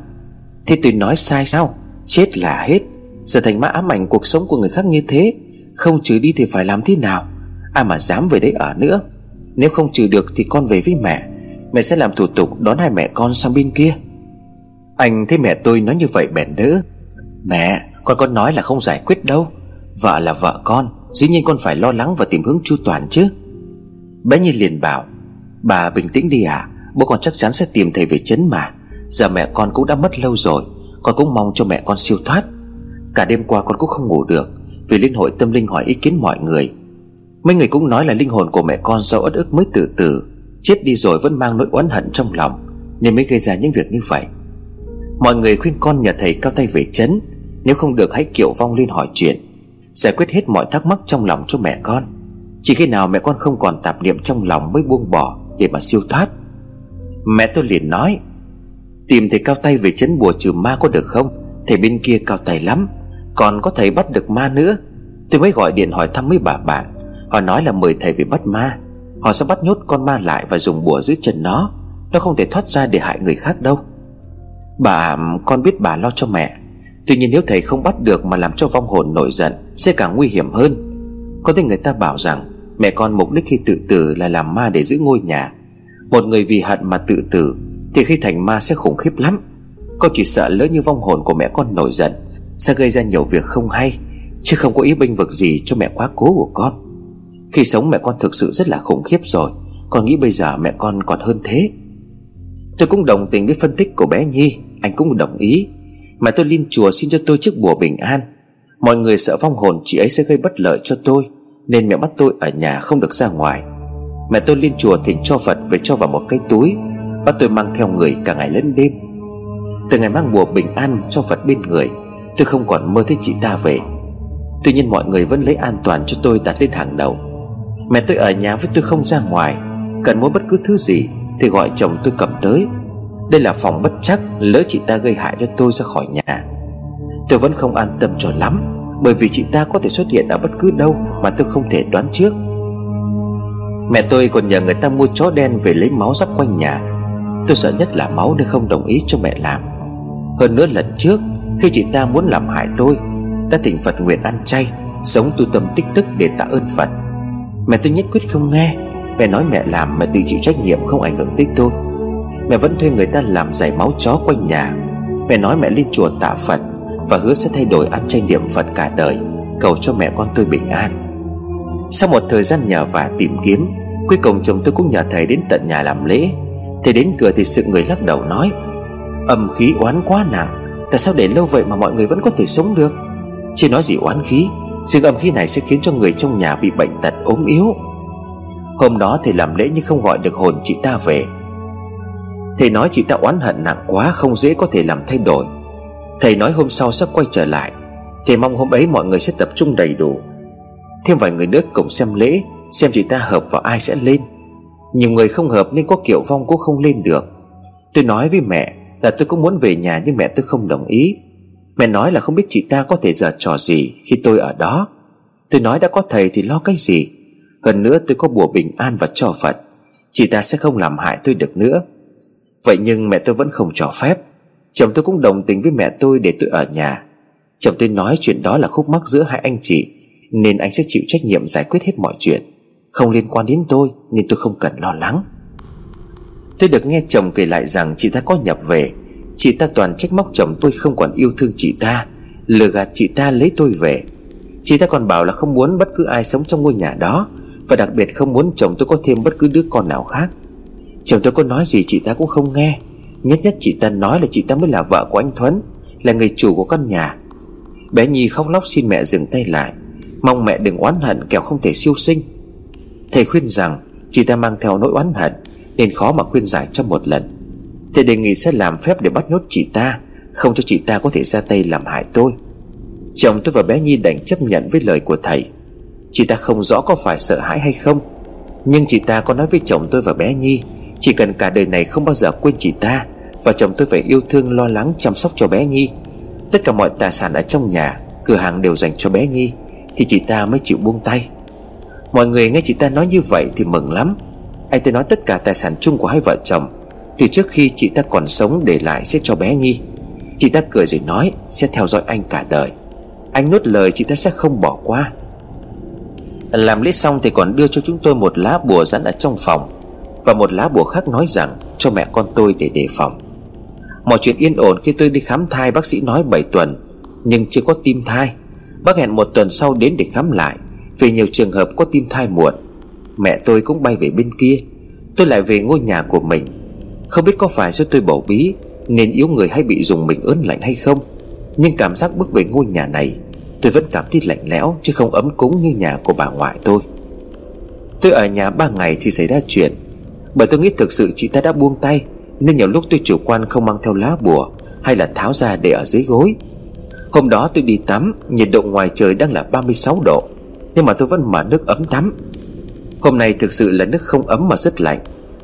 Thế tôi nói sai sao? Chết là hết. Giờ thành ma ám ảnh cuộc sống của người khác như thế, Không trừ đi thì phải làm thế nào? Ai mà dám về đấy ở nữa? Nếu không trừ được thì con về với mẹ. Mẹ sẽ làm thủ tục đón hai mẹ con sang bên kia. Anh thấy mẹ tôi nói như vậy bèn đỡ. Mẹ, con có nói là không giải quyết đâu. Vợ là vợ con, Dĩ nhiên con phải lo lắng và tìm hướng chu toàn chứ. Bé Nhi liền bảo, Bà bình tĩnh đi à Bố con chắc chắn sẽ tìm thầy về chấn mà. Giờ mẹ con cũng đã mất lâu rồi, Con cũng mong cho mẹ con siêu thoát. Cả đêm qua con cũng không ngủ được, Vì liên hội tâm linh hỏi ý kiến mọi người. Mấy người cũng nói là linh hồn của mẹ con do ất ức mới từ từ, Chết đi rồi vẫn mang nỗi oán hận trong lòng Nên mới gây ra những việc như vậy. Mọi người khuyên con nhờ thầy cao tay về chấn, Nếu không được hãy kiểu vong lên hỏi chuyện. Giải quyết hết mọi thắc mắc trong lòng cho mẹ con. Chỉ khi nào mẹ con không còn tạp niệm trong lòng mới buông bỏ Để mà siêu thoát. Mẹ tôi liền nói, Tìm thầy cao tay về chấn bùa trừ ma có được không? Thầy bên kia cao tay lắm, Còn có thầy bắt được ma nữa. Tôi mới gọi điện hỏi thăm mấy bà bạn. Họ nói là mời thầy về bắt ma. Họ sẽ bắt nhốt con ma lại và dùng bùa giữ chân nó. Nó không thể thoát ra để hại người khác đâu. Bà, con biết bà lo cho mẹ. Tuy nhiên nếu thầy không bắt được mà làm cho vong hồn nổi giận, Sẽ càng nguy hiểm hơn. Có thể người ta bảo rằng, Mẹ con mục đích khi tự tử là làm ma để giữ ngôi nhà. Một người vì hận mà tự tử, Thì khi thành ma sẽ khủng khiếp lắm. Con chỉ sợ lỡ như vong hồn của mẹ con nổi giận, Sẽ gây ra nhiều việc không hay, Chứ không có ý bênh vực gì cho mẹ quá cố của con. Khi sống mẹ con thực sự rất là khủng khiếp rồi, Con nghĩ bây giờ mẹ con còn hơn thế. Tôi cũng đồng tình với phân tích của bé Nhi, Anh cũng đồng ý. Mà tôi lên chùa xin cho tôi chiếc bùa bình an. Mọi người sợ vong hồn chị ấy sẽ gây bất lợi cho tôi, Nên mẹ bắt tôi ở nhà không được ra ngoài. Mẹ tôi lên chùa thỉnh cho Phật về cho vào một cái túi, Bắt tôi mang theo người cả ngày lẫn đêm. Từ ngày mang bùa bình an cho Phật bên người, Tôi không còn mơ thấy chị ta về. Tuy nhiên mọi người vẫn lấy an toàn cho tôi đặt lên hàng đầu. Mẹ tôi ở nhà với tôi không ra ngoài, Cần mua bất cứ thứ gì Thì gọi chồng tôi cầm tới. Đây là phòng bất chắc, Lỡ chị ta gây hại cho tôi ra khỏi nhà. Tôi vẫn không an tâm cho lắm, Bởi vì chị ta có thể xuất hiện ở bất cứ đâu Mà tôi không thể đoán trước. Mẹ tôi còn nhờ người ta mua chó đen về lấy máu rắc quanh nhà. Tôi sợ nhất là máu nên không đồng ý cho mẹ làm. Hơn nữa lần trước, Khi chị ta muốn làm hại tôi, Đã thỉnh Phật nguyện ăn chay, Sống tu tâm tích đức để tạ ơn Phật. Mẹ tôi nhất quyết không nghe. Mẹ nói mẹ làm mẹ tự chịu trách nhiệm không ảnh hưởng tới tôi. Mẹ vẫn thuê người ta làm giải máu chó quanh nhà. Mẹ nói mẹ lên chùa tạ Phật Và hứa sẽ thay đổi ăn chay niệm Phật cả đời. Cầu cho mẹ con tôi bình an. Sau một thời gian nhờ và tìm kiếm, Cuối cùng chồng tôi cũng nhờ thầy đến tận nhà làm lễ. Thầy đến cửa thì sự người lắc đầu nói, Âm khí oán quá nặng, Tại sao để lâu vậy mà mọi người vẫn có thể sống được? Chỉ nói gì oán khí sự âm khí này sẽ khiến cho người trong nhà bị bệnh tật ốm yếu. Hôm đó thầy làm lễ nhưng không gọi được hồn chị ta về. Thầy nói chị ta oán hận nặng quá, Không dễ có thể làm thay đổi. Thầy nói hôm sau sẽ quay trở lại, Thầy mong hôm ấy mọi người sẽ tập trung đầy đủ. Thêm vài người nữa cùng xem lễ, Xem chị ta hợp vào ai sẽ lên. Nhiều người không hợp nên có kiểu vong cũng không lên được. Tôi nói với mẹ là tôi cũng muốn về nhà nhưng mẹ tôi không đồng ý. Mẹ nói là không biết chị ta có thể giở trò gì khi tôi ở đó. Tôi nói đã có thầy thì lo cái gì? Hơn nữa tôi có bùa bình an và cho Phật. Chị ta sẽ không làm hại tôi được nữa. Vậy nhưng mẹ tôi vẫn không cho phép. Chồng tôi cũng đồng tình với mẹ tôi để tôi ở nhà. Chồng tôi nói chuyện đó là khúc mắc giữa hai anh chị, Nên anh sẽ chịu trách nhiệm giải quyết hết mọi chuyện. Không liên quan đến tôi, Nên tôi không cần lo lắng. Tôi được nghe chồng kể lại rằng chị ta có nhập về. Chị ta toàn trách móc chồng tôi không còn yêu thương chị ta, Lừa gạt chị ta lấy tôi về. Chị ta còn bảo là không muốn bất cứ ai sống trong ngôi nhà đó, Và đặc biệt không muốn chồng tôi có thêm bất cứ đứa con nào khác. Chồng tôi có nói gì chị ta cũng không nghe. Nhất nhất chị ta nói là chị ta mới là vợ của anh Thuấn, Là người chủ của căn nhà. Bé Nhi khóc lóc xin mẹ dừng tay lại. Mong mẹ đừng oán hận kẻo không thể siêu sinh. Thầy khuyên rằng Chị ta mang theo nỗi oán hận Nên khó mà khuyên giải cho một lần. Thầy đề nghị sẽ làm phép để bắt nhốt chị ta, Không cho chị ta có thể ra tay làm hại tôi. Chồng tôi và bé Nhi đành chấp nhận với lời của thầy. Chị ta không rõ có phải sợ hãi hay không, Nhưng chị ta có nói với chồng tôi và bé Nhi chỉ cần cả đời này không bao giờ quên chị ta Và chồng tôi phải yêu thương, lo lắng, chăm sóc cho bé Nhi. Tất cả mọi tài sản ở trong nhà, Cửa hàng đều dành cho bé Nhi, Thì chị ta mới chịu buông tay. Mọi người nghe chị ta nói như vậy thì mừng lắm. Anh ta nói tất cả tài sản chung của hai vợ chồng từ trước khi chị ta còn sống để lại sẽ cho bé Nhi. Chị ta cười rồi nói, Sẽ theo dõi anh cả đời. Anh nuốt lời chị ta sẽ không bỏ qua. Làm lễ xong thì còn đưa cho chúng tôi một lá bùa dán ở trong phòng. Và một lá bùa khác nói rằng, Cho mẹ con tôi để đề phòng. Mọi chuyện yên ổn khi tôi đi khám thai, Bác sĩ nói 7 tuần, Nhưng chưa có tim thai. Bác hẹn một tuần sau đến để khám lại, Vì nhiều trường hợp có tim thai muộn. Mẹ tôi cũng bay về bên kia. Tôi lại về ngôi nhà của mình. Không biết có phải do tôi bầu bí, Nên yếu người hay bị dùng mình ớn lạnh hay không. Nhưng cảm giác bước về ngôi nhà này, Tôi vẫn cảm thấy lạnh lẽo, Chứ không ấm cúng như nhà của bà ngoại tôi. Tôi ở nhà ba ngày thì xảy ra chuyện. Bởi tôi nghĩ thực sự chị ta đã buông tay, Nên nhiều lúc tôi chủ quan không mang theo lá bùa Hay là tháo ra để ở dưới gối. Hôm đó tôi đi tắm, Nhiệt độ ngoài trời đang là 36 độ, Nhưng mà tôi vẫn mở nước ấm tắm. Hôm nay thực sự là nước không ấm mà rất lạnh.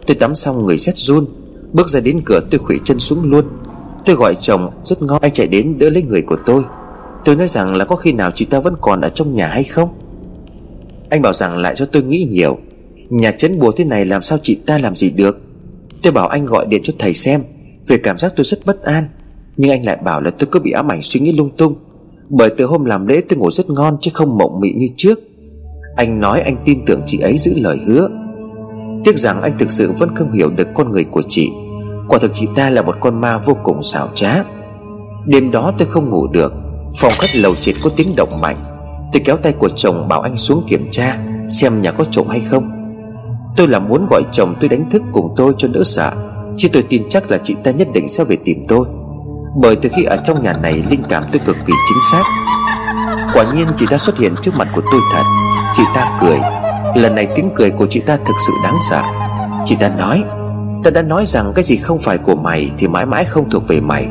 Tôi tắm xong người rét run, Bước ra đến cửa tôi khủy chân xuống luôn. Tôi gọi chồng, rất ngon, Anh chạy đến đỡ lấy người của tôi. Tôi nói rằng là có khi nào chị ta vẫn còn ở trong nhà hay không? Anh bảo rằng lại cho tôi nghĩ nhiều. Nhà chấn bùa thế này làm sao chị ta làm gì được? Tôi bảo anh gọi điện cho thầy xem, Về cảm giác tôi rất bất an. Nhưng anh lại bảo là tôi cứ bị ám ảnh suy nghĩ lung tung. Bởi từ hôm làm lễ tôi ngủ rất ngon Chứ không mộng mị như trước. Anh nói anh tin tưởng chị ấy giữ lời hứa. Tiếc rằng anh thực sự vẫn không hiểu được con người của chị. Quả thực chị ta là một con ma vô cùng xảo trá. Đêm đó tôi không ngủ được, Phòng khách lầu trệt có tiếng động mạnh. Tôi kéo tay của chồng bảo anh xuống kiểm tra, Xem nhà có trộm hay không. Tôi là muốn gọi chồng tôi đánh thức cùng tôi cho đỡ sợ, Chứ tôi tin chắc là chị ta nhất định sẽ về tìm tôi. Bởi từ khi ở trong nhà này, Linh cảm tôi cực kỳ chính xác. Quả nhiên chị ta xuất hiện trước mặt của tôi thật. Chị ta cười. Lần này tiếng cười của chị ta thực sự đáng sợ. Chị ta nói, Ta đã nói rằng cái gì không phải của mày Thì mãi mãi không thuộc về mày.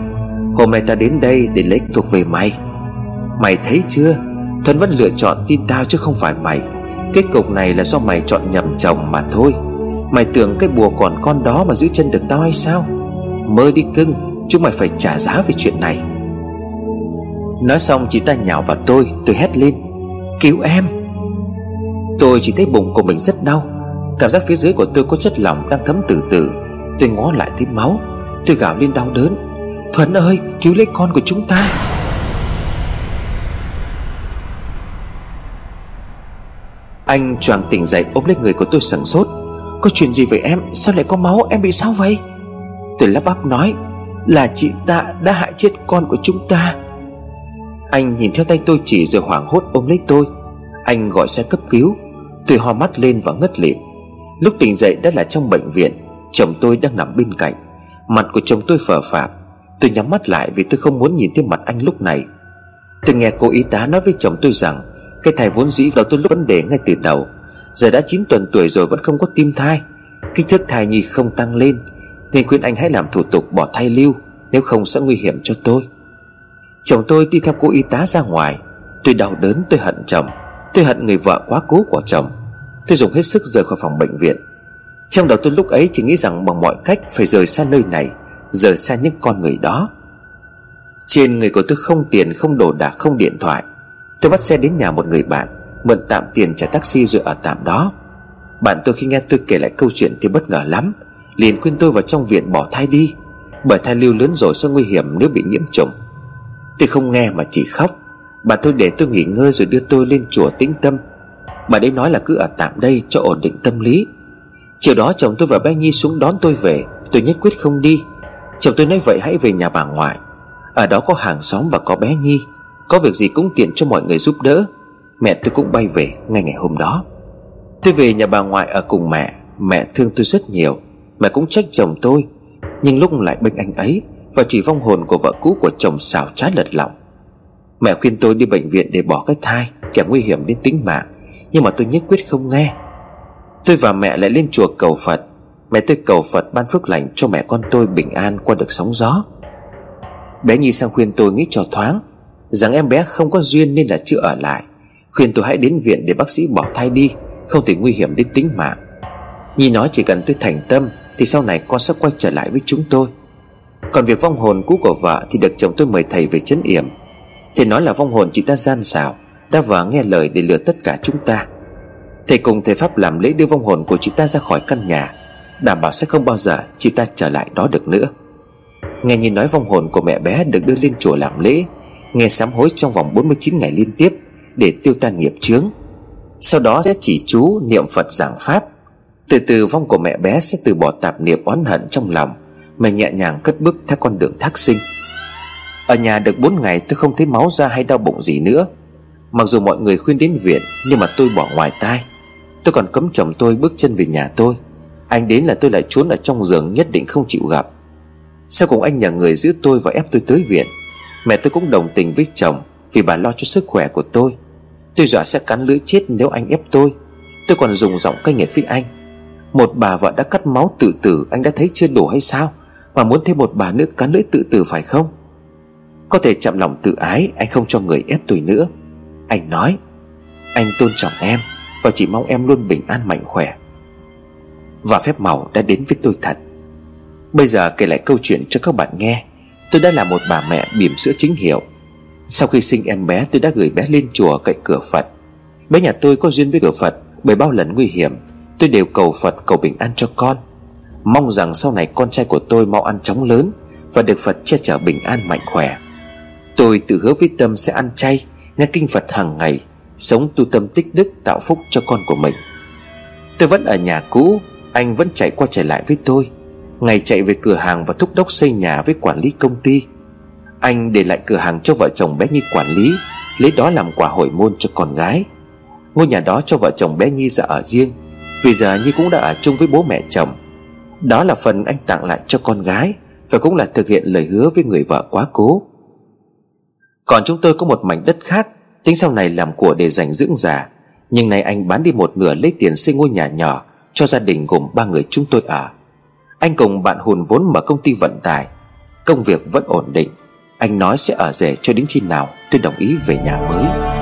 Hôm nay ta đến đây để lấy thuộc về mày. Mày thấy chưa? Thuần vẫn lựa chọn tin tao chứ không phải mày. Kết cục này là do mày chọn nhầm chồng mà thôi. Mày tưởng cái bùa còn con đó mà giữ chân được tao hay sao? Mơ đi cưng, Chúng mày phải trả giá về chuyện này. Nói xong, chị ta nhào vào tôi Tôi hét lên. Cứu em! Tôi chỉ thấy bụng của mình rất đau. Cảm giác phía dưới của tôi có chất lỏng đang thấm từ từ. Tôi ngó lại thấy máu. Tôi gào lên đau đớn. Thuấn ơi, cứu lấy con của chúng ta! Anh choàng tỉnh dậy ôm lấy người của tôi sửng sốt. Có chuyện gì vậy em? Sao lại có máu? Em bị sao vậy? Tôi lắp bắp nói, Là chị ta đã hại chết con của chúng ta. Anh nhìn theo tay tôi chỉ rồi hoảng hốt ôm lấy tôi. Anh gọi xe cấp cứu. Tôi ho mắt lên và ngất lịm. Lúc tỉnh dậy đã là trong bệnh viện, Chồng tôi đang nằm bên cạnh. Mặt của chồng tôi phờ phạc. Tôi nhắm mắt lại vì tôi không muốn nhìn thấy mặt anh lúc này. Tôi nghe cô y tá nói với chồng tôi rằng cái thai vốn dĩ đầu tôi lúc vấn đề ngay từ đầu. Giờ đã 9 tuần tuổi rồi vẫn không có tim thai. Kích thước thai nhi không tăng lên, Nên khuyên anh hãy làm thủ tục bỏ thai lưu, Nếu không sẽ nguy hiểm cho tôi. Chồng tôi đi theo cô y tá ra ngoài. Tôi đau đớn, tôi hận chồng. Tôi hận người vợ quá cố của chồng. Tôi dùng hết sức rời khỏi phòng bệnh viện. Trong đầu tôi lúc ấy chỉ nghĩ rằng bằng mọi cách Phải rời xa nơi này, Rời xa những con người đó. Trên người của tôi không tiền, Không đồ đạc, không điện thoại. Tôi bắt xe đến nhà một người bạn, Mượn tạm tiền trả taxi rồi ở tạm đó. Bạn tôi khi nghe tôi kể lại câu chuyện Thì bất ngờ lắm, Liền khuyên tôi vào trong viện bỏ thai đi, Bởi thai lưu lớn rồi sẽ nguy hiểm nếu bị nhiễm trùng. Tôi không nghe mà chỉ khóc. Bà tôi để tôi nghỉ ngơi rồi đưa tôi lên chùa tĩnh tâm. Bà đấy nói là cứ ở tạm đây cho ổn định tâm lý. Chiều đó chồng tôi và bé Nhi xuống đón tôi về, Tôi nhất quyết không đi. Chồng tôi nói vậy hãy về nhà bà ngoại. Ở đó có hàng xóm và có bé Nhi. Có việc gì cũng tiện cho mọi người giúp đỡ. Mẹ tôi cũng bay về ngay ngày hôm đó. Tôi về nhà bà ngoại ở cùng mẹ. Mẹ thương tôi rất nhiều. Mẹ cũng trách chồng tôi. Nhưng lúc lại bên anh ấy Và chỉ vong hồn của vợ cũ của chồng xào trái lật lòng Mẹ khuyên tôi đi bệnh viện để bỏ cái thai, Kẻ nguy hiểm đến tính mạng. Nhưng mà tôi nhất quyết không nghe. Tôi và mẹ lại lên chùa cầu Phật. Mẹ tôi cầu Phật ban phước lành cho mẹ con tôi bình an qua được sóng gió. Bé Nhi sang khuyên tôi nghĩ cho thoáng. Rằng em bé không có duyên nên là chưa ở lại. Khuyên tôi hãy đến viện để bác sĩ bỏ thai đi, Không thể nguy hiểm đến tính mạng. Nhi nói chỉ cần tôi thành tâm Thì sau này con sẽ quay trở lại với chúng tôi. Còn việc vong hồn cũ của vợ Thì được chồng tôi mời thầy về chấn yểm. Thầy nói là vong hồn chị ta gian xảo, Đã vờ nghe lời để lừa tất cả chúng ta. Thầy cùng thầy Pháp làm lễ đưa vong hồn của chị ta ra khỏi căn nhà, Đảm bảo sẽ không bao giờ chị ta trở lại đó được nữa. Nghe như nói vong hồn của mẹ bé được đưa lên chùa làm lễ Nghe sám hối trong vòng 49 ngày liên tiếp Để tiêu tan nghiệp chướng. Sau đó sẽ chỉ chú niệm Phật giảng Pháp. Từ từ vong của mẹ bé sẽ từ bỏ tạp niệm oán hận trong lòng Mà nhẹ nhàng cất bước theo con đường thác sinh. Ở nhà được 4 ngày tôi không thấy máu ra hay đau bụng gì nữa. Mặc dù mọi người khuyên đến viện, Nhưng mà tôi bỏ ngoài tai. Tôi còn cấm chồng tôi bước chân về nhà tôi. Anh đến là tôi lại trốn ở trong giường Nhất định không chịu gặp. Sau cùng anh nhờ người giữ tôi và ép tôi tới viện. Mẹ tôi cũng đồng tình với chồng Vì bà lo cho sức khỏe của tôi. Tôi dọa sẽ cắn lưỡi chết nếu anh ép tôi. Tôi còn dùng giọng cay nghiệt với anh. Một bà vợ đã cắt máu tự tử, Anh đã thấy chưa đủ hay sao? Mà muốn thêm một bà nữa cắn lưỡi tự tử phải không? Có thể chậm lòng tự ái, Anh không cho người ép tôi nữa. Anh nói, Anh tôn trọng em Và chỉ mong em luôn bình an mạnh khỏe. Và phép màu đã đến với tôi thật. Bây giờ kể lại câu chuyện cho các bạn nghe. Tôi đã là một bà mẹ bỉm sữa chính hiệu. Sau khi sinh em bé, tôi đã gửi bé lên chùa cậy cửa Phật. Bé nhà tôi có duyên với cửa Phật Bởi bao lần nguy hiểm. Tôi đều cầu Phật cầu bình an cho con. Mong rằng sau này con trai của tôi mau ăn chóng lớn Và được Phật che chở bình an mạnh khỏe. Tôi tự hứa với tâm sẽ ăn chay, Nghe kinh Phật hàng ngày, Sống tu tâm tích đức tạo phúc cho con của mình. Tôi vẫn ở nhà cũ, Anh vẫn chạy qua chạy lại với tôi. Ngày chạy về cửa hàng và thúc đốc xây nhà với quản lý công ty. Anh để lại cửa hàng cho vợ chồng bé Nhi quản lý, Lấy đó làm quà hồi môn cho con gái. Ngôi nhà đó cho vợ chồng bé Nhi ra ở riêng, Vì giờ Nhi cũng đã ở chung với bố mẹ chồng. Đó là phần anh tặng lại cho con gái Và cũng là thực hiện lời hứa với người vợ quá cố. Còn chúng tôi có một mảnh đất khác, Tính sau này làm của để dành dưỡng già. Nhưng nay anh bán đi một nửa lấy tiền xây ngôi nhà nhỏ Cho gia đình gồm ba người chúng tôi ở. Anh cùng bạn hùn vốn mở công ty vận tải. Công việc vẫn ổn định. Anh nói sẽ ở rể cho đến khi nào tôi đồng ý về nhà mới.